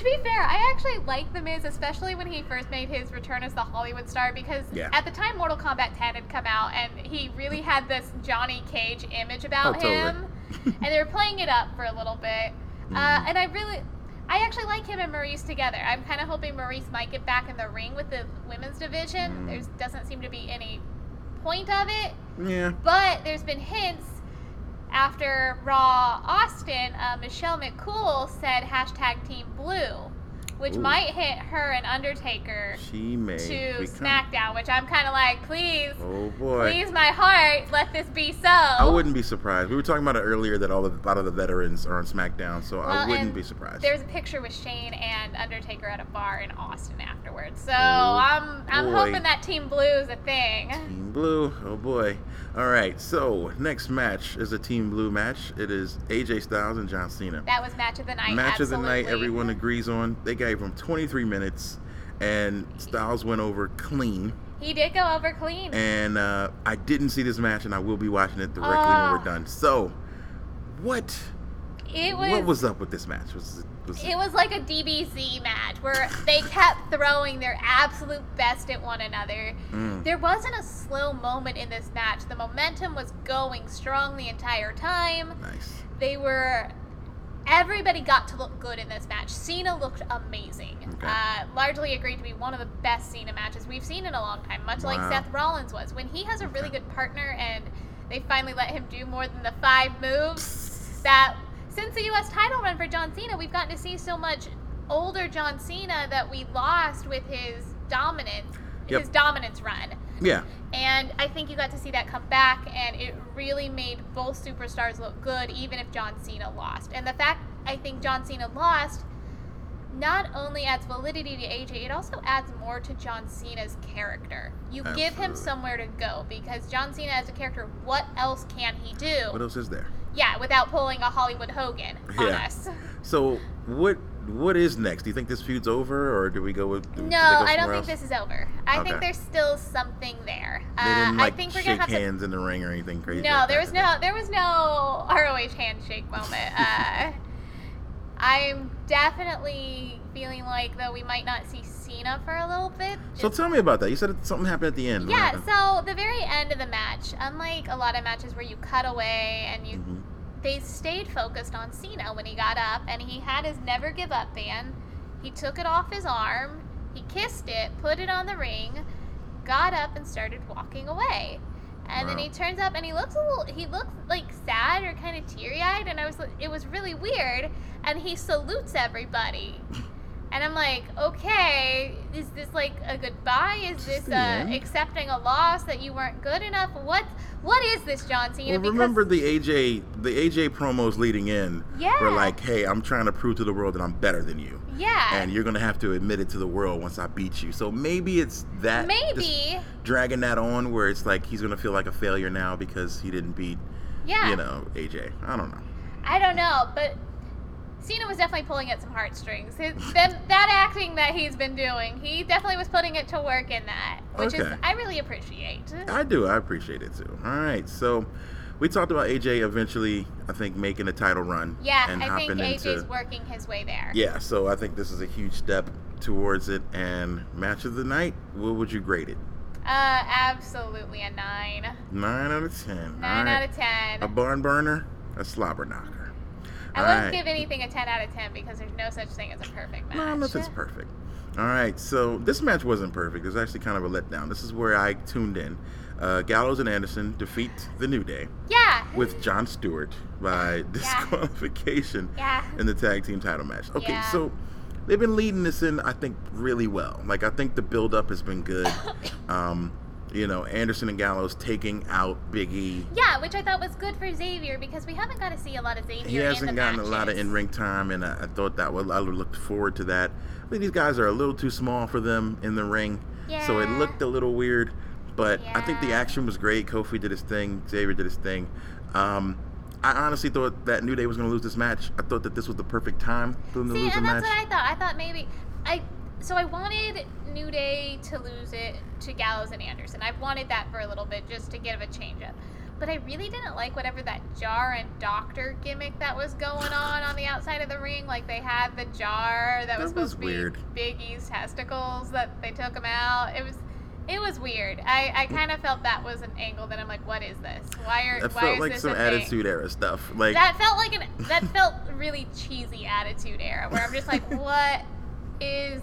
to be fair, I actually like The Miz, especially when he first made his return as the Hollywood star, because Yeah. at the time Mortal Kombat 10 had come out, and he really had this Johnny Cage image about Oh, totally. him, and they were playing it up for a little bit. Mm. Uh, and I really, I actually like him and Maurice together. I'm kind of hoping Maurice might get back in the ring with the women's division. Mm. There doesn't seem to be any point of it. Yeah. But there's been hints after Raw Austin, uh, Michelle McCool said hashtag Team Blue, which Ooh. might hit her and Undertaker She may to become- SmackDown, which I'm kind of like, please, Oh boy. please, my heart, let this be so. I wouldn't be surprised. We were talking about it earlier that all of a lot of the veterans are on SmackDown, so I wouldn't be surprised. There's a picture with Shane and Undertaker at a bar in Austin afterwards, so Oh, I'm I'm boy. hoping that Team Blue is a thing. Team Blue. Oh boy. All right. So next match is a Team Blue match. It is AJ Styles and John Cena. That was match of the night. match of the night. Everyone agrees on. They gave him 23 minutes, and Styles went over clean. He did go over clean. And uh, I didn't see this match, and I will be watching it directly when Ah. we're done. So, what? it was. what was up with this match? Was it? Was It was like a DBZ match where they kept throwing their absolute best at one another. Mm. There wasn't a slow moment in this match. The momentum was going strong the entire time. nice. They were. Everybody got to look good in this match. Cena looked amazing. Okay. Uh, largely agreed to be one of the best Cena matches we've seen in a long time, much like Seth Rollins was. When he has a really good partner and they finally let him do more than the five moves, that since the U.S. title run for John Cena, we've gotten to see so much older John Cena that we lost with his dominance, Yep. his dominance run. Yeah. And I think you got to see that come back, and it really made both superstars look good, even if John Cena lost. And the fact I think John Cena lost not only adds validity to AJ, it also adds more to John Cena's character. You give him somewhere to go because John Cena as a character, what else can he do? What else is there? Yeah, without pulling a Hollywood Hogan on us. So, what what is next? Do you think this feud's over, or do we go with? do No, go I don't somewhere think else? this is over. I Okay. think there's still something there. They Uh, didn't like I think we're shake gonna have to hands in the ring or anything crazy. No, like there was no there was no ROH handshake moment. Uh, I'm definitely feeling like though we might not see Cena for a little bit. So tell me about that. You said something happened at the end. Yeah, so the very end of the match, unlike a lot of matches where you cut away and you Mhm. They stayed focused on Cena when he got up and he had his never give up band. He took it off his arm, he kissed it, put it on the ring, got up and started walking away. And then he turns up and he looks a little he looks like sad or kind of teary-eyed and I was like- it was really weird and he salutes everybody. And I'm like, okay, is this like a goodbye? Is this uh, accepting a loss that you weren't good enough? What what is this, John Cena? Well, Because- remember the AJ the AJ promos leading in Yeah. were like, "Hey, I'm trying to prove to the world that I'm better than you, yeah, and you're gonna have to admit it to the world once I beat you." So maybe it's that maybe, dragging that on where it's like he's gonna feel like a failure now because he didn't beat yeah. you know AJ. I don't know. I don't know, but Cena was definitely pulling at some heartstrings. His, them, that acting that he's been doing, he definitely was putting it to work in that, which is I really appreciate. I do. I appreciate it too. All right, so. We talked about AJ eventually, I think, making a title run. Yeah, and I think AJ's into, working his way there. Yeah, so I think this is a huge step towards it. And match of the night, what would you grade it? Uh, absolutely a nine. Nine out of ten. Nine All out of ten. A barn burner, a slobber knocker. I All wouldn't right. give anything a ten out of ten because there's no such thing as a perfect match. No, nothing's perfect. All right, so this match wasn't perfect. It was actually kind of a letdown. This is where I tuned in. Uh, Gallows and Anderson defeat the New Day Yeah. with Jon Stewart by disqualification Yeah. in the tag team title match. Okay, Yeah. so they've been leading this in, I think, really well. Like I think the build up has been good. Um, you know, Anderson and Gallows taking out Big E. Yeah, which I thought was good for Xavier because we haven't got to see a lot of Xavier. He hasn't gotten a lot of in ring time, and I, I thought that would I would look forward to that. I think these guys are a little too small for them in the ring, so it looked a little weird. But I think the action was great. Kofi did his thing. Xavier did his thing. Um, I honestly thought that New Day was going to lose this match. I thought that this was the perfect time for them to See, lose a and match. that's what I thought. I thought maybe I. So I wanted New Day to lose it to Gallows and Anderson. I wanted that for a little bit just to give a change up. But I really didn't like whatever that jar and doctor gimmick that was going on on the outside of the ring. Like they had the jar that was That was supposed to weird. be Big E's testicles that they took them out. It was. It was weird. I, I kind of felt that was an angle that I'm like, what is this? Why are that why felt is like this some a thing? attitude era stuff. Like that felt like an that felt really cheesy attitude era where I'm just like, what is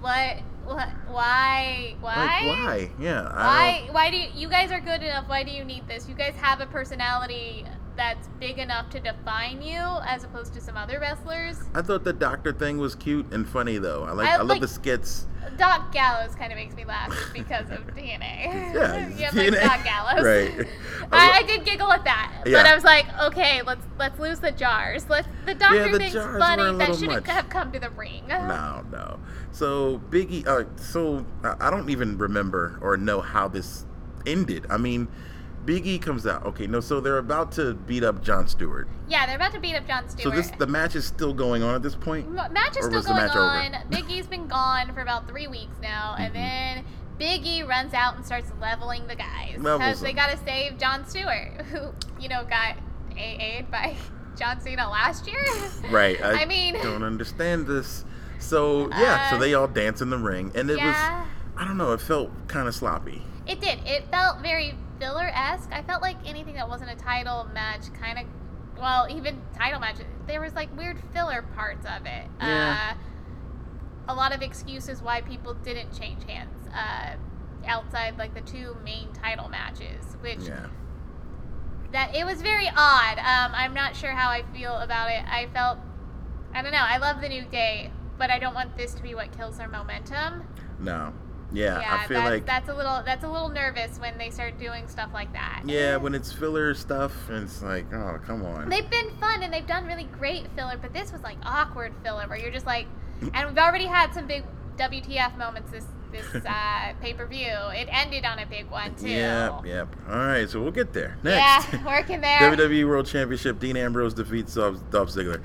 what what why why like why? Yeah. Why why do you, you guys are good enough? Why do you need this? You guys have a personality that's big enough to define you as opposed to some other wrestlers. I thought the doctor thing was cute and funny though. I like I I, love like- the skits. Doc Gallows kind of makes me laugh because of DNA. Yeah, yeah, DNA. like Doc Gallows. Right. I, I did giggle at that, but I was like, okay, let's let's lose the jars. Let's the doctor the thing's funny. That shouldn't much. have come to the ring. No, no. So Biggie, uh, so I don't even remember or know how this ended. I mean, Biggie comes out. Okay, no. So they're about to beat up Jon Stewart. Yeah, they're about to beat up Jon Stewart. So this the match is still going on at this point. M- match is still was the going match on. over? Big E's been gone for about three weeks now, and Mm-hmm. then Big E runs out and starts leveling the guys because they got to save Jon Stewart, who you know got AA'd by John Cena last year. Right. I, I mean- I don't understand this. So yeah, so Uh, they all dance in the ring, and it yeah. was I don't know. It felt kind of sloppy. It did. It felt very filler esque. I felt like anything that wasn't a title match kind of, well, even title matches, there was like weird filler parts of it. Yeah. Uh, a lot of excuses why people didn't change hands uh, outside like the two main title matches, which Yeah. that it was very odd. Um, I'm not sure how I feel about it. I felt, I don't know. I love the new day, but I don't want this to be what kills their momentum. No. Yeah. I feel that's, like that's a little that's a little nervous when they start doing stuff like that. yeah, when it's filler stuff, and it's like, oh, come on. They've been fun and they've done really great filler, but this was like awkward filler where you're just like, and we've already had some big WTF moments this this uh, pay per view. It ended on a big one too. Yep, yep. All right, so we'll get there. Next. Yeah, working there. WWE World Championship, Dean Ambrose defeats Dolph, Dolph Ziggler.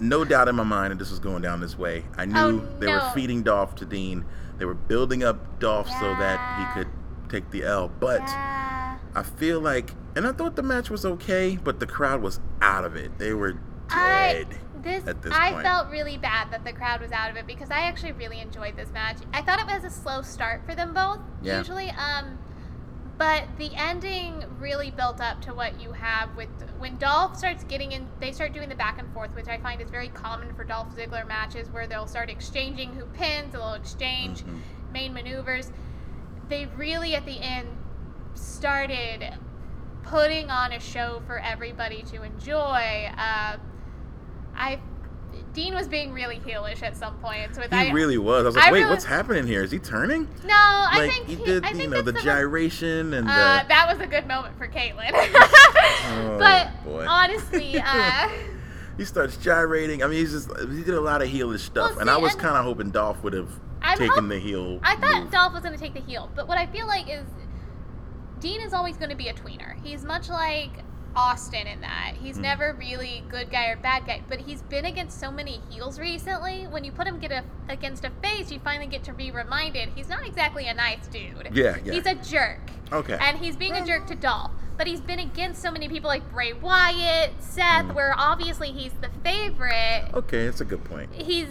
No doubt in my mind that this was going down this way. I knew Oh, they were feeding Dolph to Dean. They were building up Dolph so that he could take the L. But Yeah. I feel like, and I thought the match was okay, but the crowd was out of it. They were I dead this, at this I point. felt really bad that the crowd was out of it because I actually really enjoyed this match. I thought it was a slow start for them both Yeah. usually, um, but the ending really built up to what you have with when Dolph starts getting in. They start doing the back and forth, which I find is very common for Dolph Ziggler matches, where they'll start exchanging who pins, they'll exchange Mhm. main maneuvers. They really at the end started putting on a show for everybody to enjoy. Uh, I Dean was being really heelish at some points. With He I, really was. I was like, I wait, really- what's happening here? Is he turning? no, I like think he he- did, I you know, the that's some of- gyration and Uh, that was a good moment for Caitlin. Oh, but boy. honestly, uh, he starts gyrating. I mean, he's just he did a lot of heelish stuff, Well, and I was kind of hoping Dolph would have I'm taken hop- the heel. I thought move. Dolph was going to take the heel, but what I feel like is Dean is always going to be a tweener. He's much like Austin in that he's Hmm. never really good guy or bad guy, but he's been against so many heels recently. When you put him get a, against a face, you finally get to be reminded he's not exactly a nice dude. Yeah, yeah. He's a jerk. Okay. And he's being a jerk to Dolph. But he's been against so many people like Bray Wyatt, Seth, Hmm. where obviously he's the favorite Okay, that's a good point. he's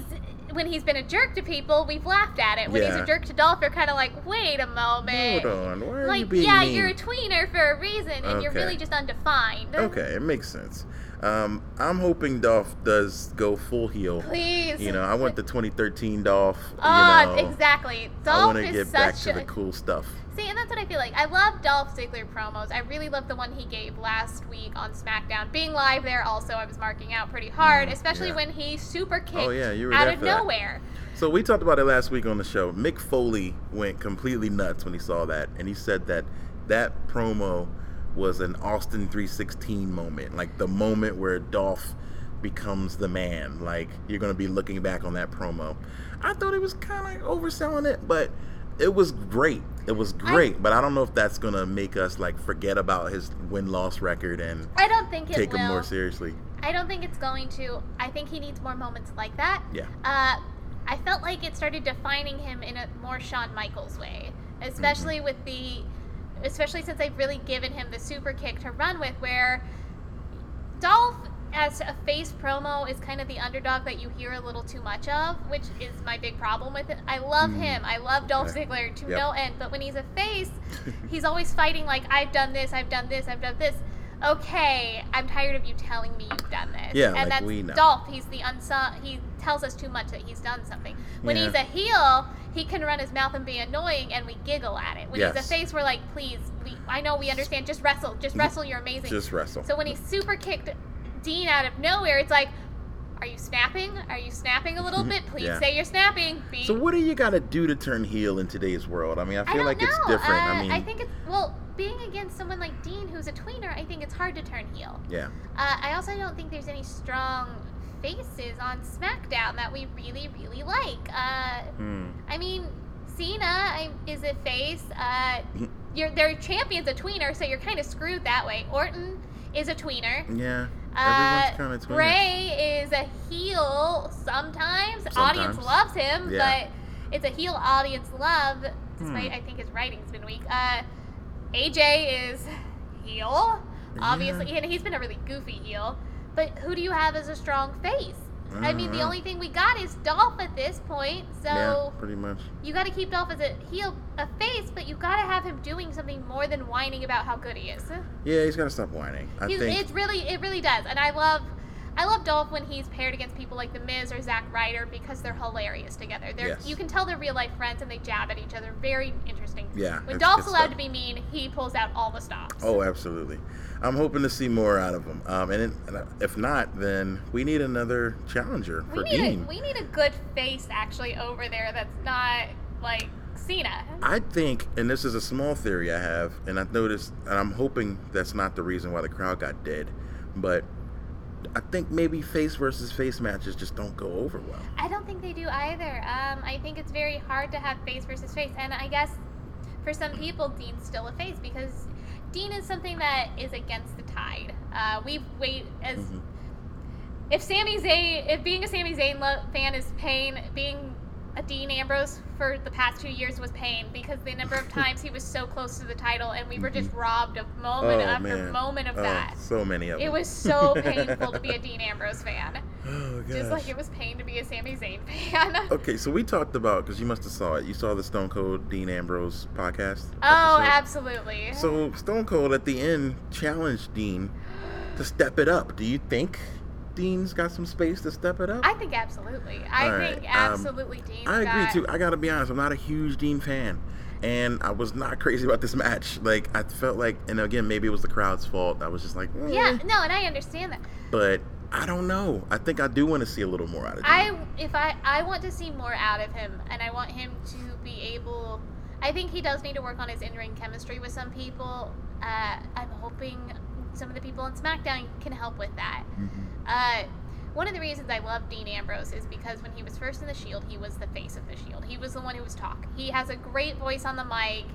when he's been a jerk to people, we've laughed at it. When he's a jerk to Dolph, you're kind of like, wait a moment. Hold on, why are you Like, being yeah, mean? you're a tweener for a reason, and you're really just undefined. Okay, it makes sense. Um, I'm hoping Dolph does go full heel. Please. You know, I want the 2013 Dolph. Oh, you know, exactly. I want to get back to a the cool stuff. See, and that's what I feel like. I love Dolph Ziggler promos. I really love the one he gave last week on SmackDown. Being live there, also, I was marking out pretty hard, Mm, especially yeah. when he super kicked Oh, yeah, you were out of for that. nowhere. So we talked about it last week on the show. Mick Foley went completely nuts when he saw that, and he said that that promo was an Austin 316 moment, like the moment where Dolph becomes the man. Like you're gonna be looking back on that promo. I thought it was kind of overselling it, but it was great. It was great, but I don't know if that's gonna make us like forget about his win loss record and I don't think it take will. him more seriously. I don't think it's going to. I think he needs more moments like that. Yeah. Uh, I felt like it started defining him in a more Shawn Michaels way, especially Mm-hmm. with the, especially since they've really given him the super kick to run with, where Dolph as a face promo is kind of the underdog that you hear a little too much of, which is my big problem with it. I love him. I love Dolph Mm. Ziggler to Yep. no end, but when he's a face, he's always fighting like I've done this, I've done this, I've done this. Okay, I'm tired of you telling me you've done this. Yeah, and like, that's we know. Dolph. He's the unsung. He tells us too much that he's done something. When Yeah. he's a heel, he can run his mouth and be annoying, and we giggle at it. When he's a face, we're like, please, we, I know we understand. Just wrestle, just wrestle. You're amazing. Just wrestle. So when he super kicked Dean out of nowhere, it's like, are you snapping? Are you snapping a little bit? Please Yeah. say you're snapping. Be- So what do you got to do to turn heel in today's world? I mean, I I feel don't like know. it's different. Uh, I mean, think it's well, being against someone like Dean, who's a tweener, I think it's hard to turn heel. yeah. Uh, I also don't think there's any strong faces on SmackDown that we really, really like. Uh, Hmm. I mean, Cena I, is a face. Uh, you're their champion's a tweener, so you're kind of screwed that way. Orton is a tweener. Yeah. Uh, Everyone's kind of tweener. Bray is a heel sometimes. Audience loves him, Yeah. but it's a heel audience love, despite Hmm. I think his writing's been weak. Uh, AJ is heel, obviously, and he's been a really goofy heel. But who do you have as a strong face? I mean, the Mhm. only thing we got is Dolph at this point, so yeah, pretty much. you got to keep Dolph as a heel, a face, but you got to have him doing something more than whining about how good he is. Yeah, he's got to stop whining. I He's, think. it's really it really does, and I love I love Dolph when he's paired against people like The Miz or Zack Ryder because they're hilarious together. They're Yes. you can tell they're real life friends and they jab at each other. Very interesting. Yeah, When Dolph's allowed stuff. to be mean, he pulls out all the stops. Oh, absolutely. I'm hoping to see more out of him. Um, and, it, and if not, then we need another challenger we for need Dean. a we need a good face actually over there that's not like Cena. I think, and this is a small theory I have, and I've noticed, and I'm hoping that's not the reason why the crowd got dead, but I think maybe face versus face matches just don't go over well. I don't think they do either. Um, I think it's very hard to have face versus face, and I guess for some people, Dean's still a face because Dean is something that is against the tide. Uh, we've wait as Mm-hmm. if Sami Zayn, if being a Sami Zayn fan is pain, being Dean Ambrose for the past two years was pain because the number of times he was so close to the title, and we were just robbed of moment Mm-hmm. oh, after man. moment of Oh, that. So many of them. It was so painful to be a Dean Ambrose fan, Oh, just like it was pain to be a Sami Zayn fan. Okay, so we talked about because you must have saw it. You saw the Stone Cold Dean Ambrose podcast. Oh, episode? absolutely. So Stone Cold at the end challenged Dean to step it up. Do you think Dean's got some space to step it up? I think absolutely. I All think right, um, absolutely Dean. I agree got, too. I gotta be honest. I'm not a huge Dean fan, and I was not crazy about this match. Like I felt like, and again, maybe it was the crowd's fault. I was just like, eh. Yeah, no, and I understand that. But I don't know. I think I do want to see a little more out of Dean. I if I I want to see more out of him, and I want him to be able. I think he does need to work on his in-ring chemistry with some people. Uh, I'm hoping some of the people on SmackDown can help with that. Uh, one of the reasons I love Dean Ambrose is because when he was first in the Shield, he was the face of the Shield. He was the one who was talk. He has a great voice on the mic.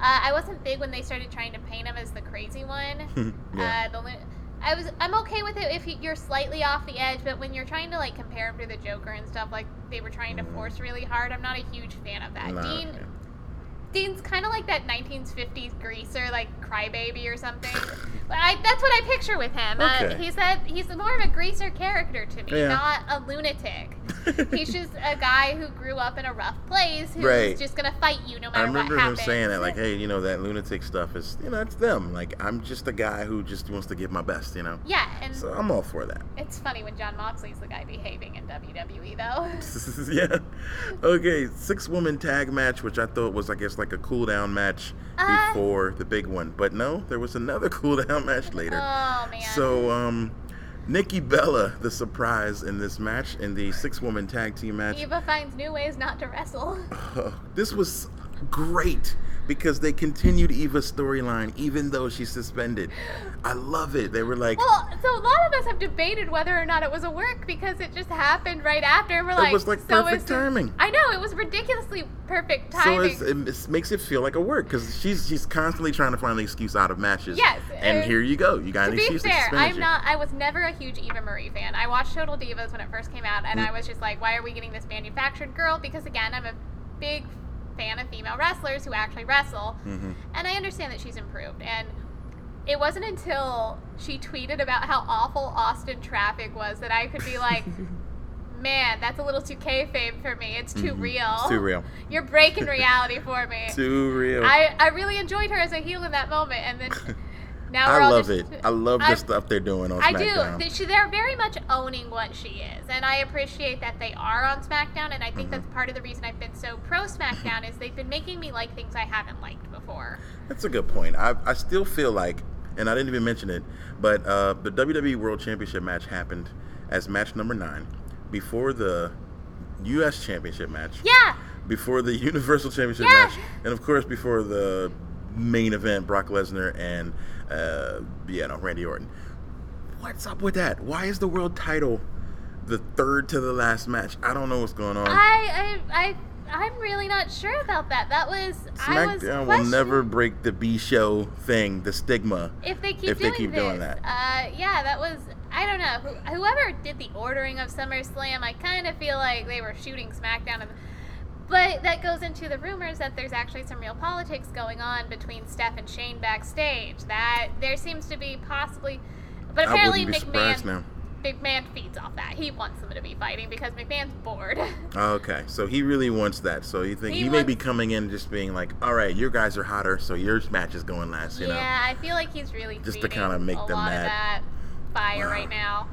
Uh, I wasn't big when they started trying to paint him as the crazy one. Yeah. uh, the, I was I'm okay with it if he, you're slightly off the edge, but when you're trying to like compare him to the Joker and stuff like they were trying to force really hard, I'm not a huge fan of that. Dean fan. Dean's kind of like that 1950s greaser, like crybaby or something. I, that's what I picture with him. Uh, Okay. he's a he's more of a greaser character to me, Yeah. not a lunatic. he's just a guy who grew up in a rough place who's Right. just gonna fight you no matter what. I remember what him happens. saying that, like, hey, you know, that lunatic stuff is, you know, it's them. Like, I'm just a guy who just wants to give my best, you know? yeah, and So I'm all for that. it's funny when Jon Moxley's the guy behaving in WWE though. yeah. Okay, six woman tag match, which I thought was, I guess, like a cool down match Uh. before the big one. But no, there was another cool down match later. Oh man. So, um, Nikki Bella, the surprise in this match, in the six woman tag team match. Eva finds new ways not to wrestle. this was great because they continued Eva's storyline even though she's suspended. I love it. They were like, Well, so a lot of us have debated whether or not it was a work because it just happened right after. We're like, it was like so perfect timing. I know it was ridiculously perfect so timing. it's, it makes it feel like a work because she's she's constantly trying to find an excuse out of matches. Yes, and here you go. You got to an be excuse to fair, I'm you. not. I was never a huge Eva Marie fan. I watched Total Divas when it first came out, Mm. and I was just like, why are we getting this manufactured girl? Because again, I'm a big fan of female wrestlers who actually wrestle, Mm-hmm. and I understand that she's improved. And it wasn't until she tweeted about how awful Austin traffic was that I could be like. Man, that's a little too kayfabe for me. It's too real. Mm-hmm. It's too real. You're breaking reality for me. Too real. I, I really enjoyed her as a heel in that moment, and then now I love just, it. I love the stuff they're doing on I SmackDown. do. They, she, they're very much owning what she is, and I appreciate that they are on SmackDown. And I think Mm-hmm. that's part of the reason I've been so pro SmackDown is they've been making me like things I haven't liked before. That's a good point. I, I still feel like, and I didn't even mention it, but uh, the WWE World Championship match happened as match number nine before the U.S. Championship match, Yeah, before the Universal Championship Yeah. match, and of course before the main event, Brock Lesnar and uh, yeah, no, Randy Orton. What's up with that? Why is the world title the third to the last match? I don't know what's going on. I, I, I, I'm really not sure about that. That was I was SmackDown will never break the B show thing, the stigma. if they keep if they keep this. doing that. Uh, yeah, that was I don't know. Whoever did the ordering of SummerSlam, I kind of feel like they were shooting SmackDown. And, but that goes into the rumors that there's actually some real politics going on between Steph and Shane backstage. That there seems to be possibly, but apparently McMahon. McMahon feeds off that. He wants them to be fighting because McMahon's bored. Okay, so he really wants that. So you think He he, may be coming in just being like, "All right, your guys are hotter, so your match is going last." You know, yeah, I feel like he's really Just to kinda make a them mad. fire Wow. right now.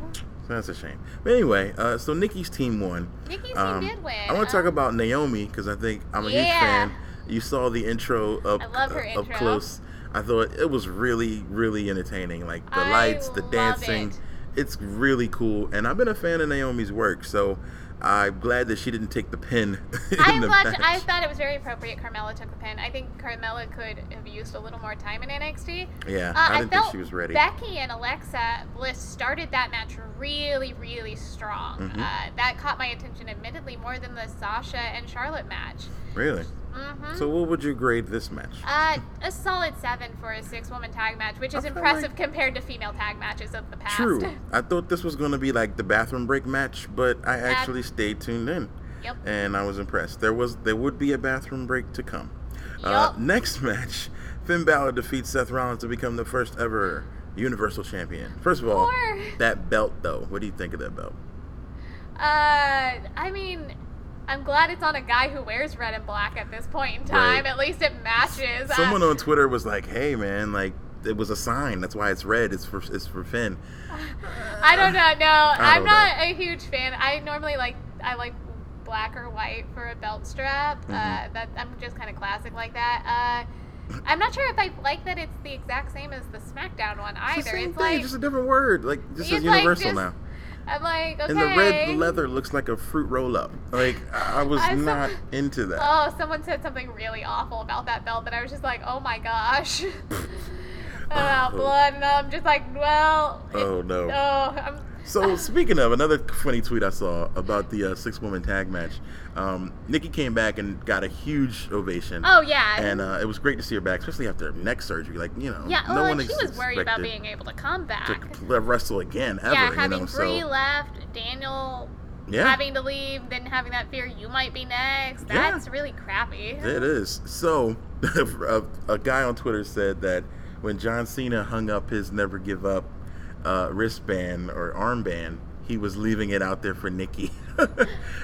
So that's a shame. But anyway, uh, so Nikki's team won. Nikki's Um, team did win. I want to talk Um, about Naomi because I think I'm a huge Yeah. fan. You saw the intro up I love her uh, up intro. close. I thought it was really, really entertaining. Like the I lights, the love dancing. it. It's really cool, and I've been a fan of Naomi's work. So I'm glad that she didn't take the pin. in I the watched. I thought it was very appropriate. Carmella took the pin. I think Carmella could have used a little more time in NXT. Yeah, Uh, I didn't think felt she was ready. Becky and Alexa Bliss started that match really, really strong. Mhm. Uh, that caught my attention, admittedly, more than the Sasha and Charlotte match. Really? Hmm So what would you grade this match? uh, a solid seven for a six-woman tag match, which is impressive like- compared to female tag matches of the past. True. I thought this was going to be like the bathroom break match, but I actually stayed tuned in. Yep. And I was impressed. There was there would be a bathroom break to come. Uh, next match, Finn Balor defeats Seth Rollins to become the first ever Universal Champion. First of all, Poor- that belt though. What do you think of that belt? Uh, I mean, I'm glad it's on a guy who wears red and black at this point in time. Right. At least it matches. Uh, Someone on Twitter was like, "Hey man, like it was a sign. That's why it's red. It's for it's for Finn." I don't know. No, I'm don't not a huge fan. I normally like I like black or white for a belt strap. Uh, Mm-hmm. that I'm just kind of classic like that. Uh, I'm not sure if I like that it's the exact same as the SmackDown one It's either. It's thing, like just a different word. Like this is it's like universal just- now. I'm like okay. And the red leather looks like a fruit roll up. Like I was so- not into that. Oh, someone said something really awful about that belt that I was just like, oh my gosh. About Oh. blood, and I'm just like, well. it- Oh, no. Oh, I'm, So speaking of another funny tweet I saw about the uh, six woman tag match, um, Nikki came back and got a huge ovation. oh yeah. And uh, it was great to see her back, especially after neck surgery. Like you know, yeah. no oh, one she was worried about being able to come back. to wrestle again ever. yeah, you having know, Brie so left, Daniel yeah, having to leave, then having that fear you might be next. Yeah. That's really crappy. It is. So, a, a guy on Twitter said that when John Cena hung up his never give up uh, wristband or armband, he was leaving it out there for Nikki. and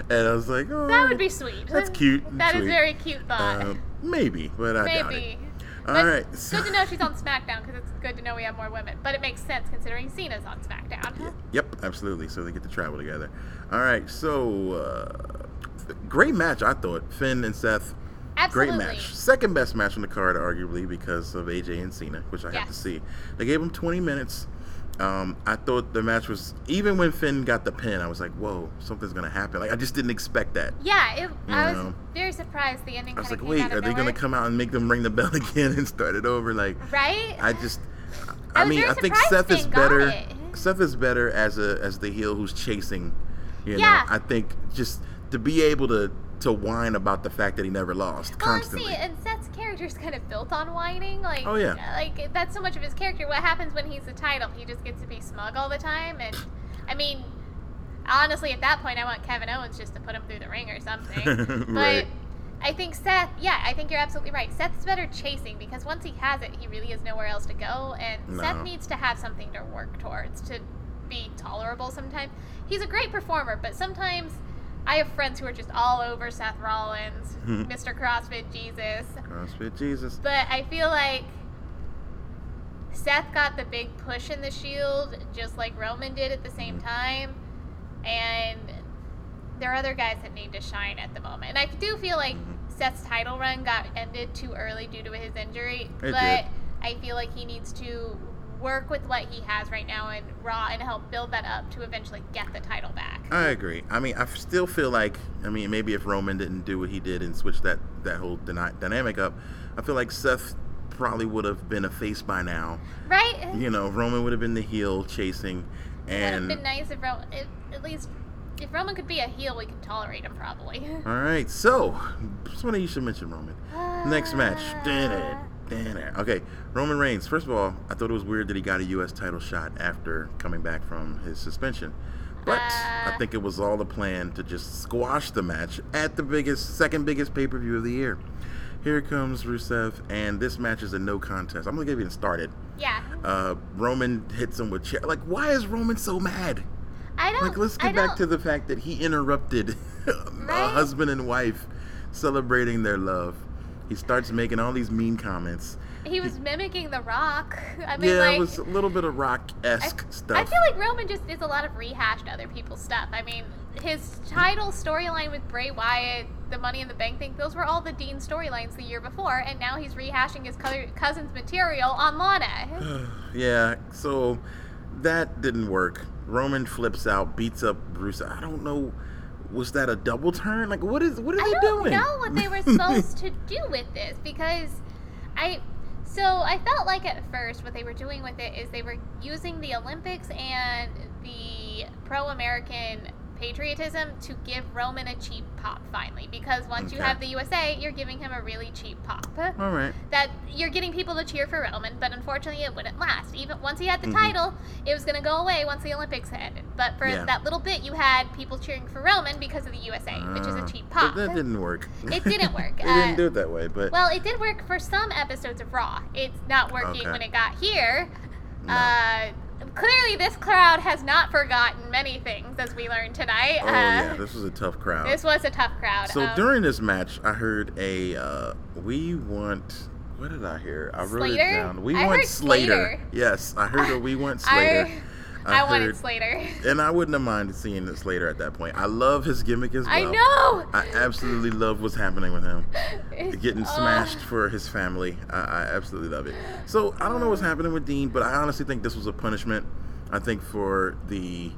I was like, oh, That would be sweet. That's cute That is sweet. very cute thought. Um, maybe, but I doubt it. Maybe. All But right. Good to know she's on SmackDown because it's good to know we have more women. But it makes sense considering Cena's on SmackDown. Yep, absolutely. So they get to travel together. All right. So, uh, great match, I thought. Finn and Seth. Absolutely. Great match. Second best match on the card, arguably, because of AJ and Cena, which I have to see. They gave them 20 minutes. Um, I thought the match was even when Finn got the pin, I was like, "Whoa, something's gonna happen!" Like I just didn't expect that. Yeah, it, I was very surprised the ending I was like, "Wait, are they gonna come out and make them ring the bell again and start it over?" Like, Right? I just, I I, mean, I think Seth is Finn better. it. Seth is better as a as the heel who's chasing. You know, Yeah. I think just to be able to to whine about the fact that he never lost Well, constantly. see, and Seth's character is kind of built on whining. Like, Oh, yeah. Uh, like that's so much of his character. What happens when he's the title? He just gets to be smug all the time. And I mean, honestly, at that point, I want Kevin Owens just to put him through the ring or something. but I think Seth, yeah, I think you're absolutely right. Seth's better chasing because once he has it, he really has nowhere else to go. And No. Seth needs to have something to work towards to be tolerable sometimes. He's a great performer, but sometimes I have friends who are just all over Seth Rollins, Mr. CrossFit Jesus. CrossFit Jesus. But I feel like Seth got the big push in the Shield, just like Roman did at the same Mm-hmm. time. And there are other guys that need to shine at the moment. And I do feel like Mm-hmm. Seth's title run got ended too early due to his injury. It but did. I feel like he needs to work with what he has right now in Raw and help build that up to eventually get the title back. I agree. I mean, I still feel like, I mean, maybe if Roman didn't do what he did and switch that that whole dyna- dynamic up, I feel like Seth probably would have been a face by now. Right? You know, Roman would have been the heel chasing, And It would have been nice if Roman, if, at least if Roman could be a heel, we could tolerate him probably. all right. So, just one you should mention Roman. Next match. Uh, Damn it. Okay, Roman Reigns. First of all, I thought it was weird that he got a U.S. title shot after coming back from his suspension. But I think it was all the plan to just squash the match at the biggest, second biggest pay per view of the year. Here comes Rusev, and this match is a no contest. I'm gonna get even started. Yeah, Uh, Roman hits him with chair. Like, why is Roman so mad? I don't. Like, let's I get back don't- to the fact that he interrupted a husband and wife celebrating their love. He starts making all these mean comments. He was mimicking The Rock. I mean, yeah, like, it was a little bit of rock esque stuff. I feel like Roman just is a lot of rehashed other people's stuff. I mean, his title storyline with Bray Wyatt, the Money in the Bank thing, those were all the Dean storylines the year before, and now he's rehashing his cousin's material on Lana. yeah, so that didn't work. Roman flips out, beats up Bruce. I don't know. Was that a double turn? Like, what is what are I they doing? I don't know what they were supposed to do with this because I. So I felt like at first what they were doing with it is they were using the Olympics and the pro-American patriotism to give Roman a cheap pop finally because once you have the USA, you're giving him a really cheap pop. All right. That you're getting people to cheer for Roman, but unfortunately it wouldn't last. Even once he had the Mhm. title, it was going to go away once the Olympics ended. But for Yeah. that little bit, you had people cheering for Roman because of the USA, which is a Ah, cheap pop. That didn't work. It didn't work. they Uh, didn't do it that way, but Well, it did work for some episodes of Raw. It's not working Okay. when it got here. No. Uh, clearly, this crowd has not forgotten many things, as we learned tonight. oh uh, yeah, this was a tough crowd. this was a tough crowd. So Um, during this match, I heard a uh, we want. What did I hear? I wrote it down. We I want heard Slater. Slater. Yes, I heard a we want Slater. I, I, wanted heard- Slater. and I wouldn't have minded seeing Slater at that point. I love his gimmick as well. I know. I absolutely love what's happening with him. Getting oh. smashed for his family. I, I absolutely love it. So I don't know what's happening with Dean, but I honestly think this was a punishment. I think for the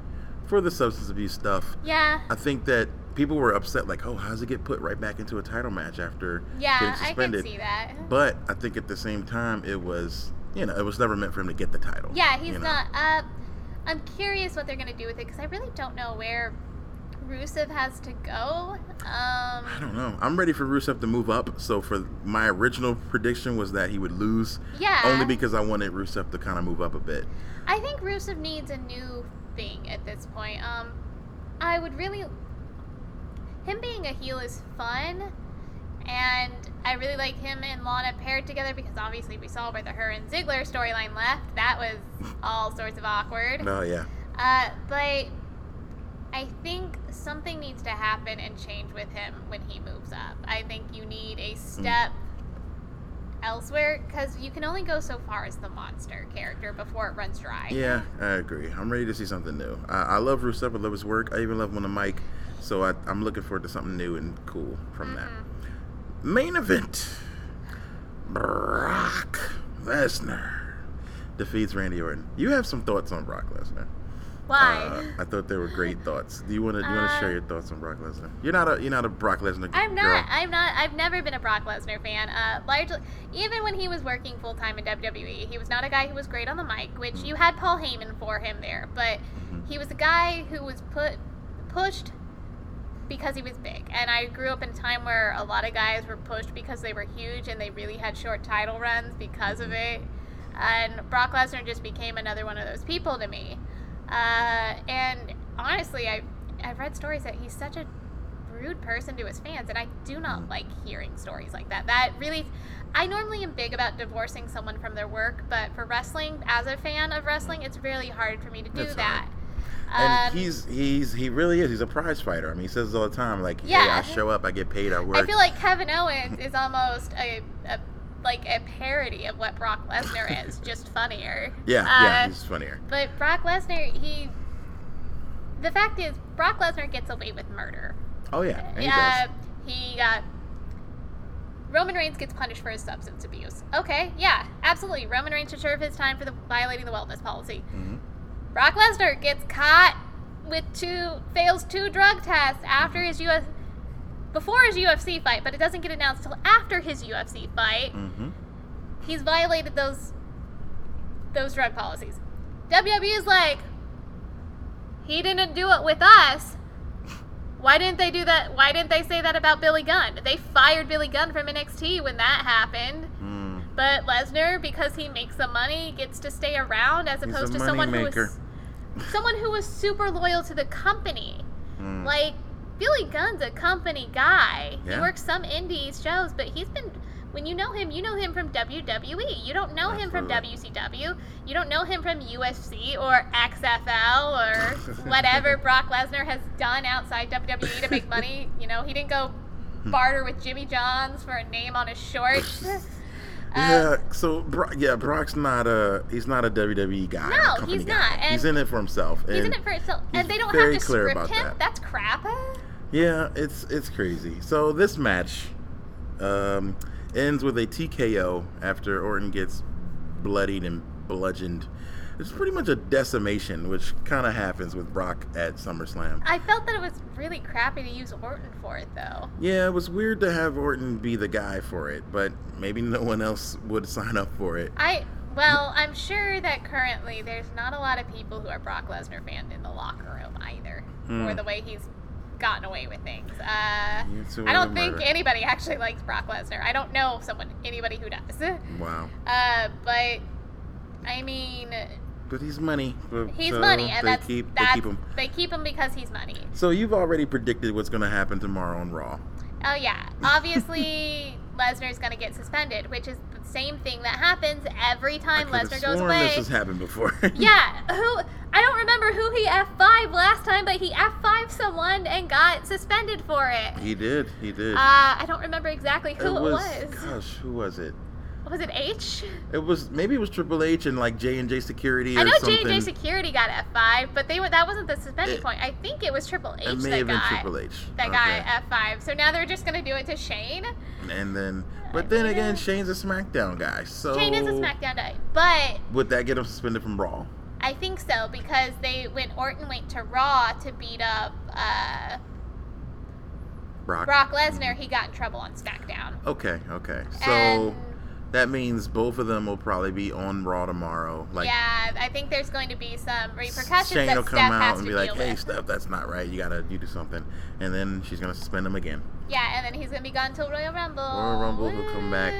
for the substance abuse stuff. Yeah. I think that people were upset, like, oh, how does he get put right back into a title match after getting suspended? Yeah, getting I can suspended? see that. But I think at the same time, it was, you know, it was never meant for him to get the title. Yeah, he's you know? not. Uh, I'm curious what they're gonna do with it because I really don't know where Rusev has to go. Um, I don't know. I'm ready for Rusev to move up. So for my original prediction was that he would lose. Yeah. Only because I wanted Rusev to kind of move up a bit. I think Rusev needs a new thing at this point. Um, I would really. Him being a heel is fun, and I really like him and Lana paired together because obviously we saw where the her and Ziggler storyline left. That was all sorts of awkward. Oh yeah. Uh, but I think something needs to happen and change with him when he moves up. I think you need a step elsewhere because you can only go so far as the monster character before it runs dry. Yeah, I agree. I'm ready to see something new. I, I love Rusev. I love his work. I even love him on the mic. So I, I'm looking forward to something new and cool from that. Main event: Brock Lesnar defeats Randy Orton. You have some thoughts on Brock Lesnar. Why? Uh, I thought they were great thoughts. Do you want to? Do you want to Uh, share your thoughts on Brock Lesnar? You're not a. You're not a Brock Lesnar. I'm girl. not. I'm not. I've never been a Brock Lesnar fan. Uh, largely, even when he was working full time in WWE, he was not a guy who was great on the mic. Which you had Paul Heyman for him there, but he was a guy who was put pushed because he was big. And I grew up in a time where a lot of guys were pushed because they were huge and they really had short title runs because of it. And Brock Lesnar just became another one of those people to me. Uh, and honestly, I I've read stories that he's such a rude person to his fans, and I do not like hearing stories like that. That really, I normally am big about divorcing someone from their work, but for wrestling, as a fan of wrestling, it's really hard for me to do It's that. And Um, he's he's he really is. He's a prize fighter. I mean, he says it all the time. Like, hey, Yeah. I show up, I get paid, I work. I feel like Kevin Owens is almost a, a like a parody of what Brock Lesnar is, just funnier. yeah, yeah, Uh, he's funnier. But Brock Lesnar, he. The fact is, Brock Lesnar gets away with murder. Oh yeah, and he Yeah, he got. Roman Reigns gets punished for his substance abuse. Okay, yeah, absolutely. Roman Reigns should serve his time for the violating the wellness policy. Mhm. Brock Lesnar gets caught with two fails two drug tests after his US before his UFC fight, but it doesn't get announced till after his UFC fight. Mhm. He's violated those those drug policies. WWE is like, he didn't do it with us. Why didn't they do that? Why didn't they say that about Billy Gunn? They fired Billy Gunn from NXT when that happened. But Lesnar, because he makes the money, gets to stay around as He's opposed to someone who was someone who was super loyal to the company. Mm. Like Billy Gunn's a company guy. He works some indies shows, but he's been when you know him, you know him from WWE. You don't know him from Absolutely. WCW. You don't know him from UFC or XFL or whatever Brock Lesnar has done outside WWE to make money. You know, he didn't go barter with Jimmy Johns for a name on his shorts. Uh, Yeah, so Bro- yeah, Brock's not a he's not a WWE guy. No, he's guy. not, and he's in it for himself. He's in it for himself, and they don't have to clear script about him. that. That's crap. Yeah, it's it's crazy. So this match um, ends with a TKO after Orton gets bloodied and bludgeoned. It's pretty much a decimation, which kind of happens with Brock at SummerSlam. I felt that it was really crappy to use Orton for it, though. Yeah, it was weird to have Orton be the guy for it, but maybe no one else would sign up for it. I well, I'm sure that currently there's not a lot of people who are Brock Lesnar fans in the locker room either, Hmm. for the way he's gotten away with things. Uh, I don't think murder. anybody actually likes Brock Lesnar. I don't know someone, anybody who does. Wow. Uh, but I mean, But he's money. but- he's so money, and they that's keep, that's, they keep him. they keep him because he's money. So you've already predicted what's going to happen tomorrow on Raw. Oh yeah, obviously Lesnar's gonna get suspended, which is the same thing that happens every time Lesnar goes away. This has happened before. yeah, who I don't remember who he F5 last time, but he F5 someone and got suspended for it. he did. He did. Uh, I don't remember exactly who it was. Gosh, who was it? Was it H? It was maybe it was Triple H and like J and J Security I know. J and J Security got F5, but they were that wasn't the suspended It- point. I think it was Triple H It may that have been got Triple H. that Okay. got F5. So now they're just gonna do it to Shane. And then, but then mean, again, Shane's a SmackDown guy. So Shane is a SmackDown guy, but Would that get him suspended from Raw? I think so because they when Orton went to Raw to beat up uh, Brock. Brock Lesnar, he got in trouble on SmackDown. Okay. Okay. So And- that means both of them will probably be on Raw tomorrow. Like yeah, I think there's going to be some repercussions Shane that will come Steph out and be like, "Hey, with. Steph, that's not right. You gotta, you do something." And then she's gonna suspend him again. Yeah, and then he's gonna be gone till Royal Rumble. Royal Rumble, he'll come back.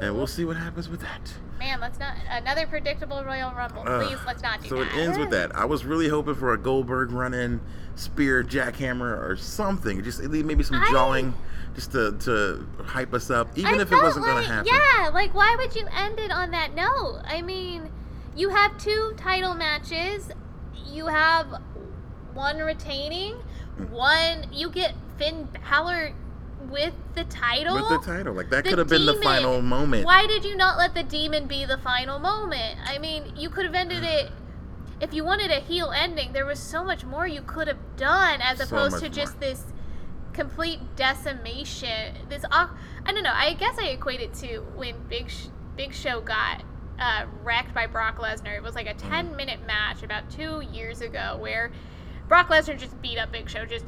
And we'll see what happens with that. Man, let's not another predictable Royal Rumble. Ugh. Please, let's not do so that. it ends with that. I was really hoping for a Goldberg run-in, spear, jackhammer, or something. Just maybe some I- jawing, just to, to hype us up, even I if it wasn't like, gonna happen. Yeah, like why would you end it on that note? I mean, you have two title matches. You have one retaining, Hmm. one you get Finn Balor with the title. With the title, like that could have been the final moment. Why did you not let the demon be the final moment? I mean, you could have ended it. If you wanted a heel ending, there was so much more you could have done as So opposed to just more. this complete decimation. This I don't know. I guess I equate it to when Big Sh- Big Show got uh, wrecked by Brock Lesnar. It was like a 10 minute match about two years ago where Brock Lesnar just beat up Big Show, just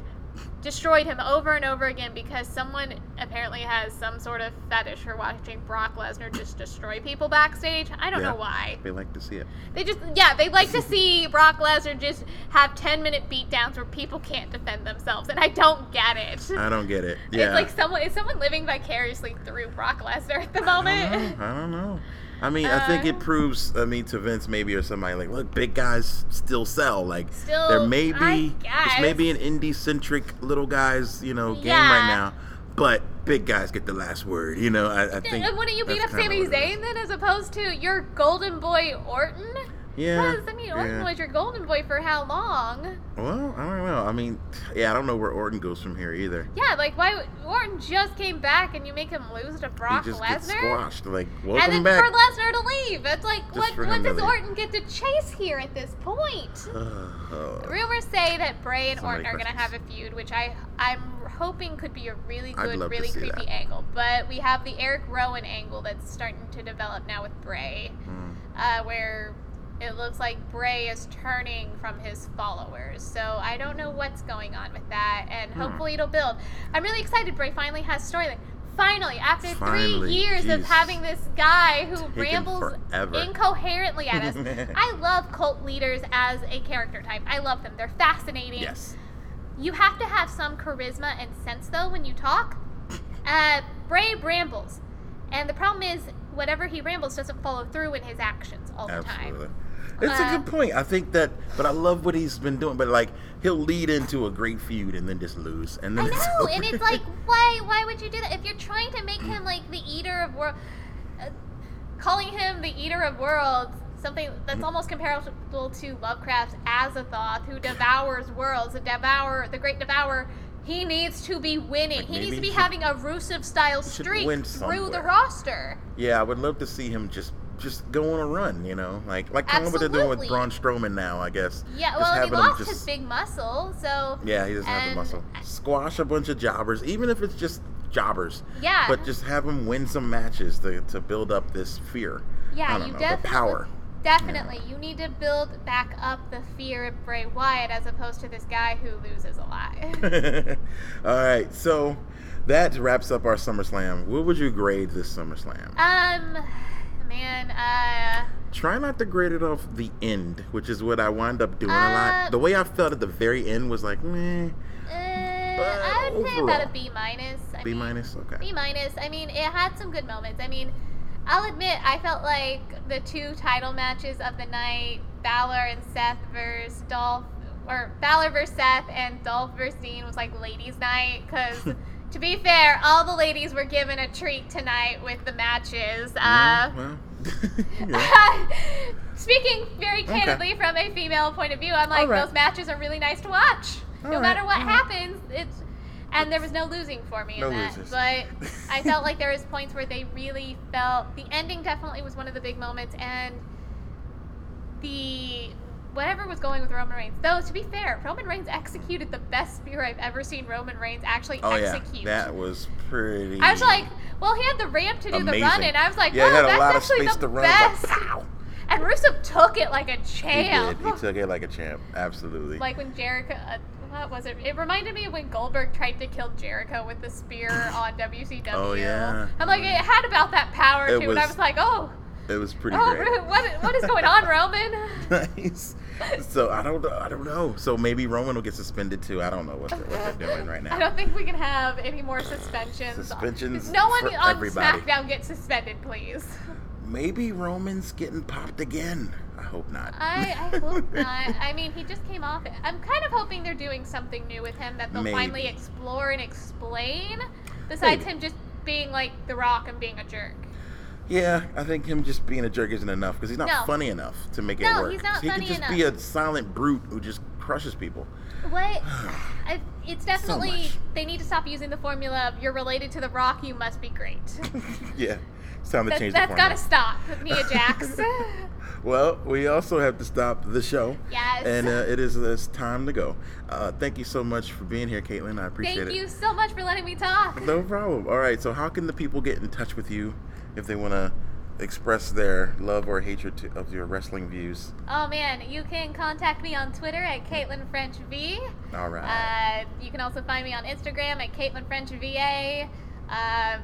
destroyed him over and over again because someone apparently has some sort of fetish for watching Brock Lesnar just destroy people backstage. I don't Yeah. know why. They like to see it. They just, yeah, they like to see Brock Lesnar just have 10 minute beatdowns where people can't defend themselves, and I don't get it. I don't get it. Yeah. It's like someone is someone living vicariously through Brock Lesnar at the I moment. don't know. I don't know. I mean, I think Uh, it proves. I mean, to Vince maybe or somebody like, look, big guys still sell. Like, Still, there may be this may be an indie centric little guys, you know, game Yeah. right now, but big guys get the last word. You know, I, I think. And wouldn't you beat up Sami what it is. Zayn then, as opposed to your golden boy Orton? Yeah. Because I mean, Orton yeah. was your golden boy for how long? Well, I don't know. I mean, yeah, I don't know where Orton goes from here either. Yeah, like why Orton just came back and you make him lose to Brock he just gets squashed. Like, welcome And then back. for Lesnar to leave. It's like, what, what does. Orton get to chase here at this point? Uh, Rumors say that Bray and So Orton are going to have a feud, which I I'm hoping could be a really good, really creepy that. angle. But we have the Eric Rowan angle that's starting to develop now with Bray, mm. uh, where it looks like Bray is turning from his followers. So I don't know what's going on with that, and Hmm. hopefully it'll build. I'm really excited. Bray finally has storyline. Finally, after Finally, three years of having this guy who Taking rambles forever. incoherently at us, I love cult leaders as a character type. I love them. They're fascinating. yes. You have to have some charisma and sense though when you talk. Uh, Bray rambles, and the problem is whatever he rambles doesn't follow through in his actions all the Absolutely. time. It's a good point. I think that, but I love what he's been doing. But like, he'll lead into a great feud and then just lose, and then I it's know, over. and it's like, why? Why would you do that if you're trying to make him like the eater of world? Uh, calling him the eater of worlds, something that's almost comparable to Lovecraft's Azathoth, who devours worlds, the devour, the great devourer. He needs to be winning. Like, he needs to be having a Rusev style streak through the roster. yeah, I would love to see him just just go on a run. You know, like like kind of what they're doing with. Braun Strowman now. I guess. Yeah, Just well, he lost just- his big muscle, so Yeah, he doesn't have the muscle. Squash a bunch of jobbers, even if it's just jobbers. Yeah. But just have him win some matches to, to build up this fear. Yeah, I don't you know, definitely power. Definitely, you need to build back up the fear of Bray Wyatt as opposed to this guy who loses a lot. All right, so that wraps up our SummerSlam. What would you grade this SummerSlam? um, man, uh, Try not to grade it off the end, which is what I wind up doing a Uh, lot. The way I felt at the very end was like, meh, uh I would say about a B minus. I B mean, minus. Okay. B minus. I mean, it had some good moments. I mean, I'll admit, I felt like the two title matches of the night, Balor and Seth versus Dolph, or Balor versus Seth and Dolph versus Dean was like ladies' night. Because to be fair, all the ladies were given a treat tonight with the matches. Uh, well, yeah. Speaking very Okay. candidly from a female point of view, I'm like All right. those matches are really nice to watch. All no right, matter what all right. happens, it's and there was no losing for me No in that. losers. But I felt like there was points where they really felt the ending definitely was one of the big moments and the whatever was going with Roman Reigns. Though to be fair, Roman Reigns executed the best spear I've ever seen Roman Reigns actually oh yeah, that was pretty. I was like, well, he had the ramp to do the run, and I was like, yeah, wow, that's actually the best. Like! And Rusev took it like a He champ. did. He took it like a champ. Absolutely. like when Jericho, uh, what was it? It reminded me of when Goldberg tried to kill Jericho with the spear on WCW. Oh, yeah. I'm like, it had about that power It too, and I was was like, oh, it was pretty oh, great. What, what is going on, Roman? nice. So I don't know. I don't know. So maybe Roman will get suspended too. I don't know what they're, what they're doing right now. I don't think we can have any more suspensions. Suspensions No one on everybody. SmackDown gets suspended, please. Maybe Roman's getting popped again. I hope not. I, I hope not. I mean, he just came off it. I'm kind of hoping they're doing something new with him that they'll finally explore and explain, besides Maybe. him just being like The Rock and being a jerk. Yeah, I think him just being a jerk isn't enough because he's not No. funny enough to make it No, work. he's not he funny could just enough. be a silent brute who just crushes people. What? I, it's definitely much. they need to stop using the formula of "you're related to The Rock, you must be great." yeah, it's time to That, change that's the got to formula. stop, Nia Jax. Well, we also have to stop the show. Yes. And uh, it is it's time to go. Uh, thank you so much for being here, Caitlin. I appreciate it. Thank it. you so much for letting me talk. No problem. All right. So, how can the people get in touch with you if they want to express their love or hatred to, of your wrestling views? Oh man, you can contact me on Twitter at Caitlin French V. All right. Uh, you can also find me on Instagram at Caitlin French VA. Uh,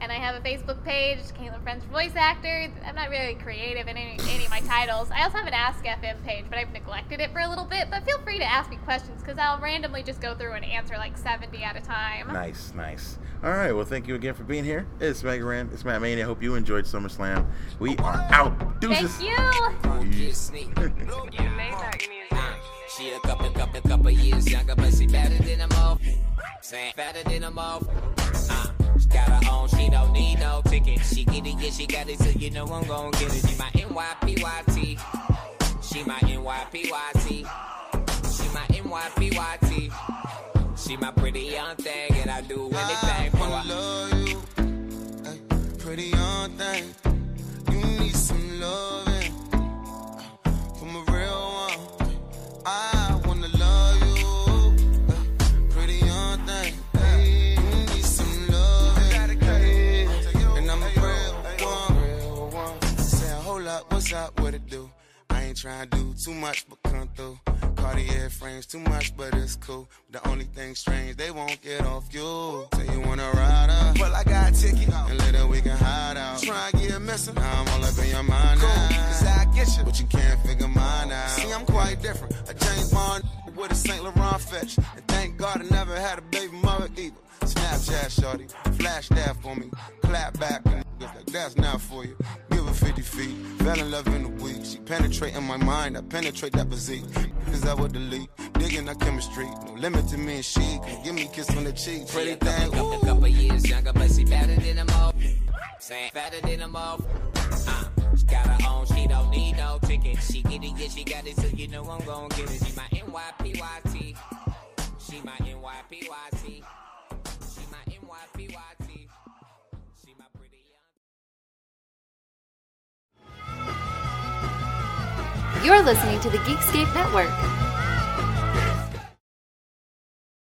and I have a Facebook page, Caitlin French Voice Actor. I'm not really creative in any, any of my titles. I also have an Ask FM page, but I've neglected it for a little bit. But feel free to ask me questions because I'll randomly just go through and answer like 70 at a time. Nice, nice. All right. Well, thank you again for being here. It's Mega Ran. It's Matt Mania. I hope you enjoyed SummerSlam. We are out. Deuces. Thank you. Peace. She a couple, couple, couple years younger, but she better than them all. Saying better than them all. She got her own, she don't need no ticket. She get it, yeah, she got it, so you know I'm gon' get it. She my NYPYT. She my NYPYT. She my NYPYT. She my pretty young thing, and I do anything for her. love you, ay, pretty young thing. You need some loving from a real one. I what's up? What it do? I ain't tryna do too much, but come through. Cartier frames too much, but it's cool. The only thing strange, they won't get off you. Say you wanna ride up, well I got a ticket, and later we can hide out. Try and get missing, now I'm all up in your mind now. Cause I get you, but you can't figure mine out. See, I'm quite different. A James Bond with a St. Laurent fetch, and thank God I never had a baby mother either. Snapchat shorty, flash that for me, clap back, and like that's not for you. Give her 50 feet, fell in love in a week. She penetrating my mind, I penetrate that physique. Cause I would delete, digging our chemistry. No limit to me and she, can give me a kiss on the cheek. Pretty a thing, ooh. couple years younger, but she better than them all. Saying better than them all. Uh, she got her own, she don't need no ticket. She get it, yeah, she got it, so you know I'm gon' get it. She my NYPYT. She my NYPYT. She my NYPYT. She my pretty young. You're listening to the Geekscape Network.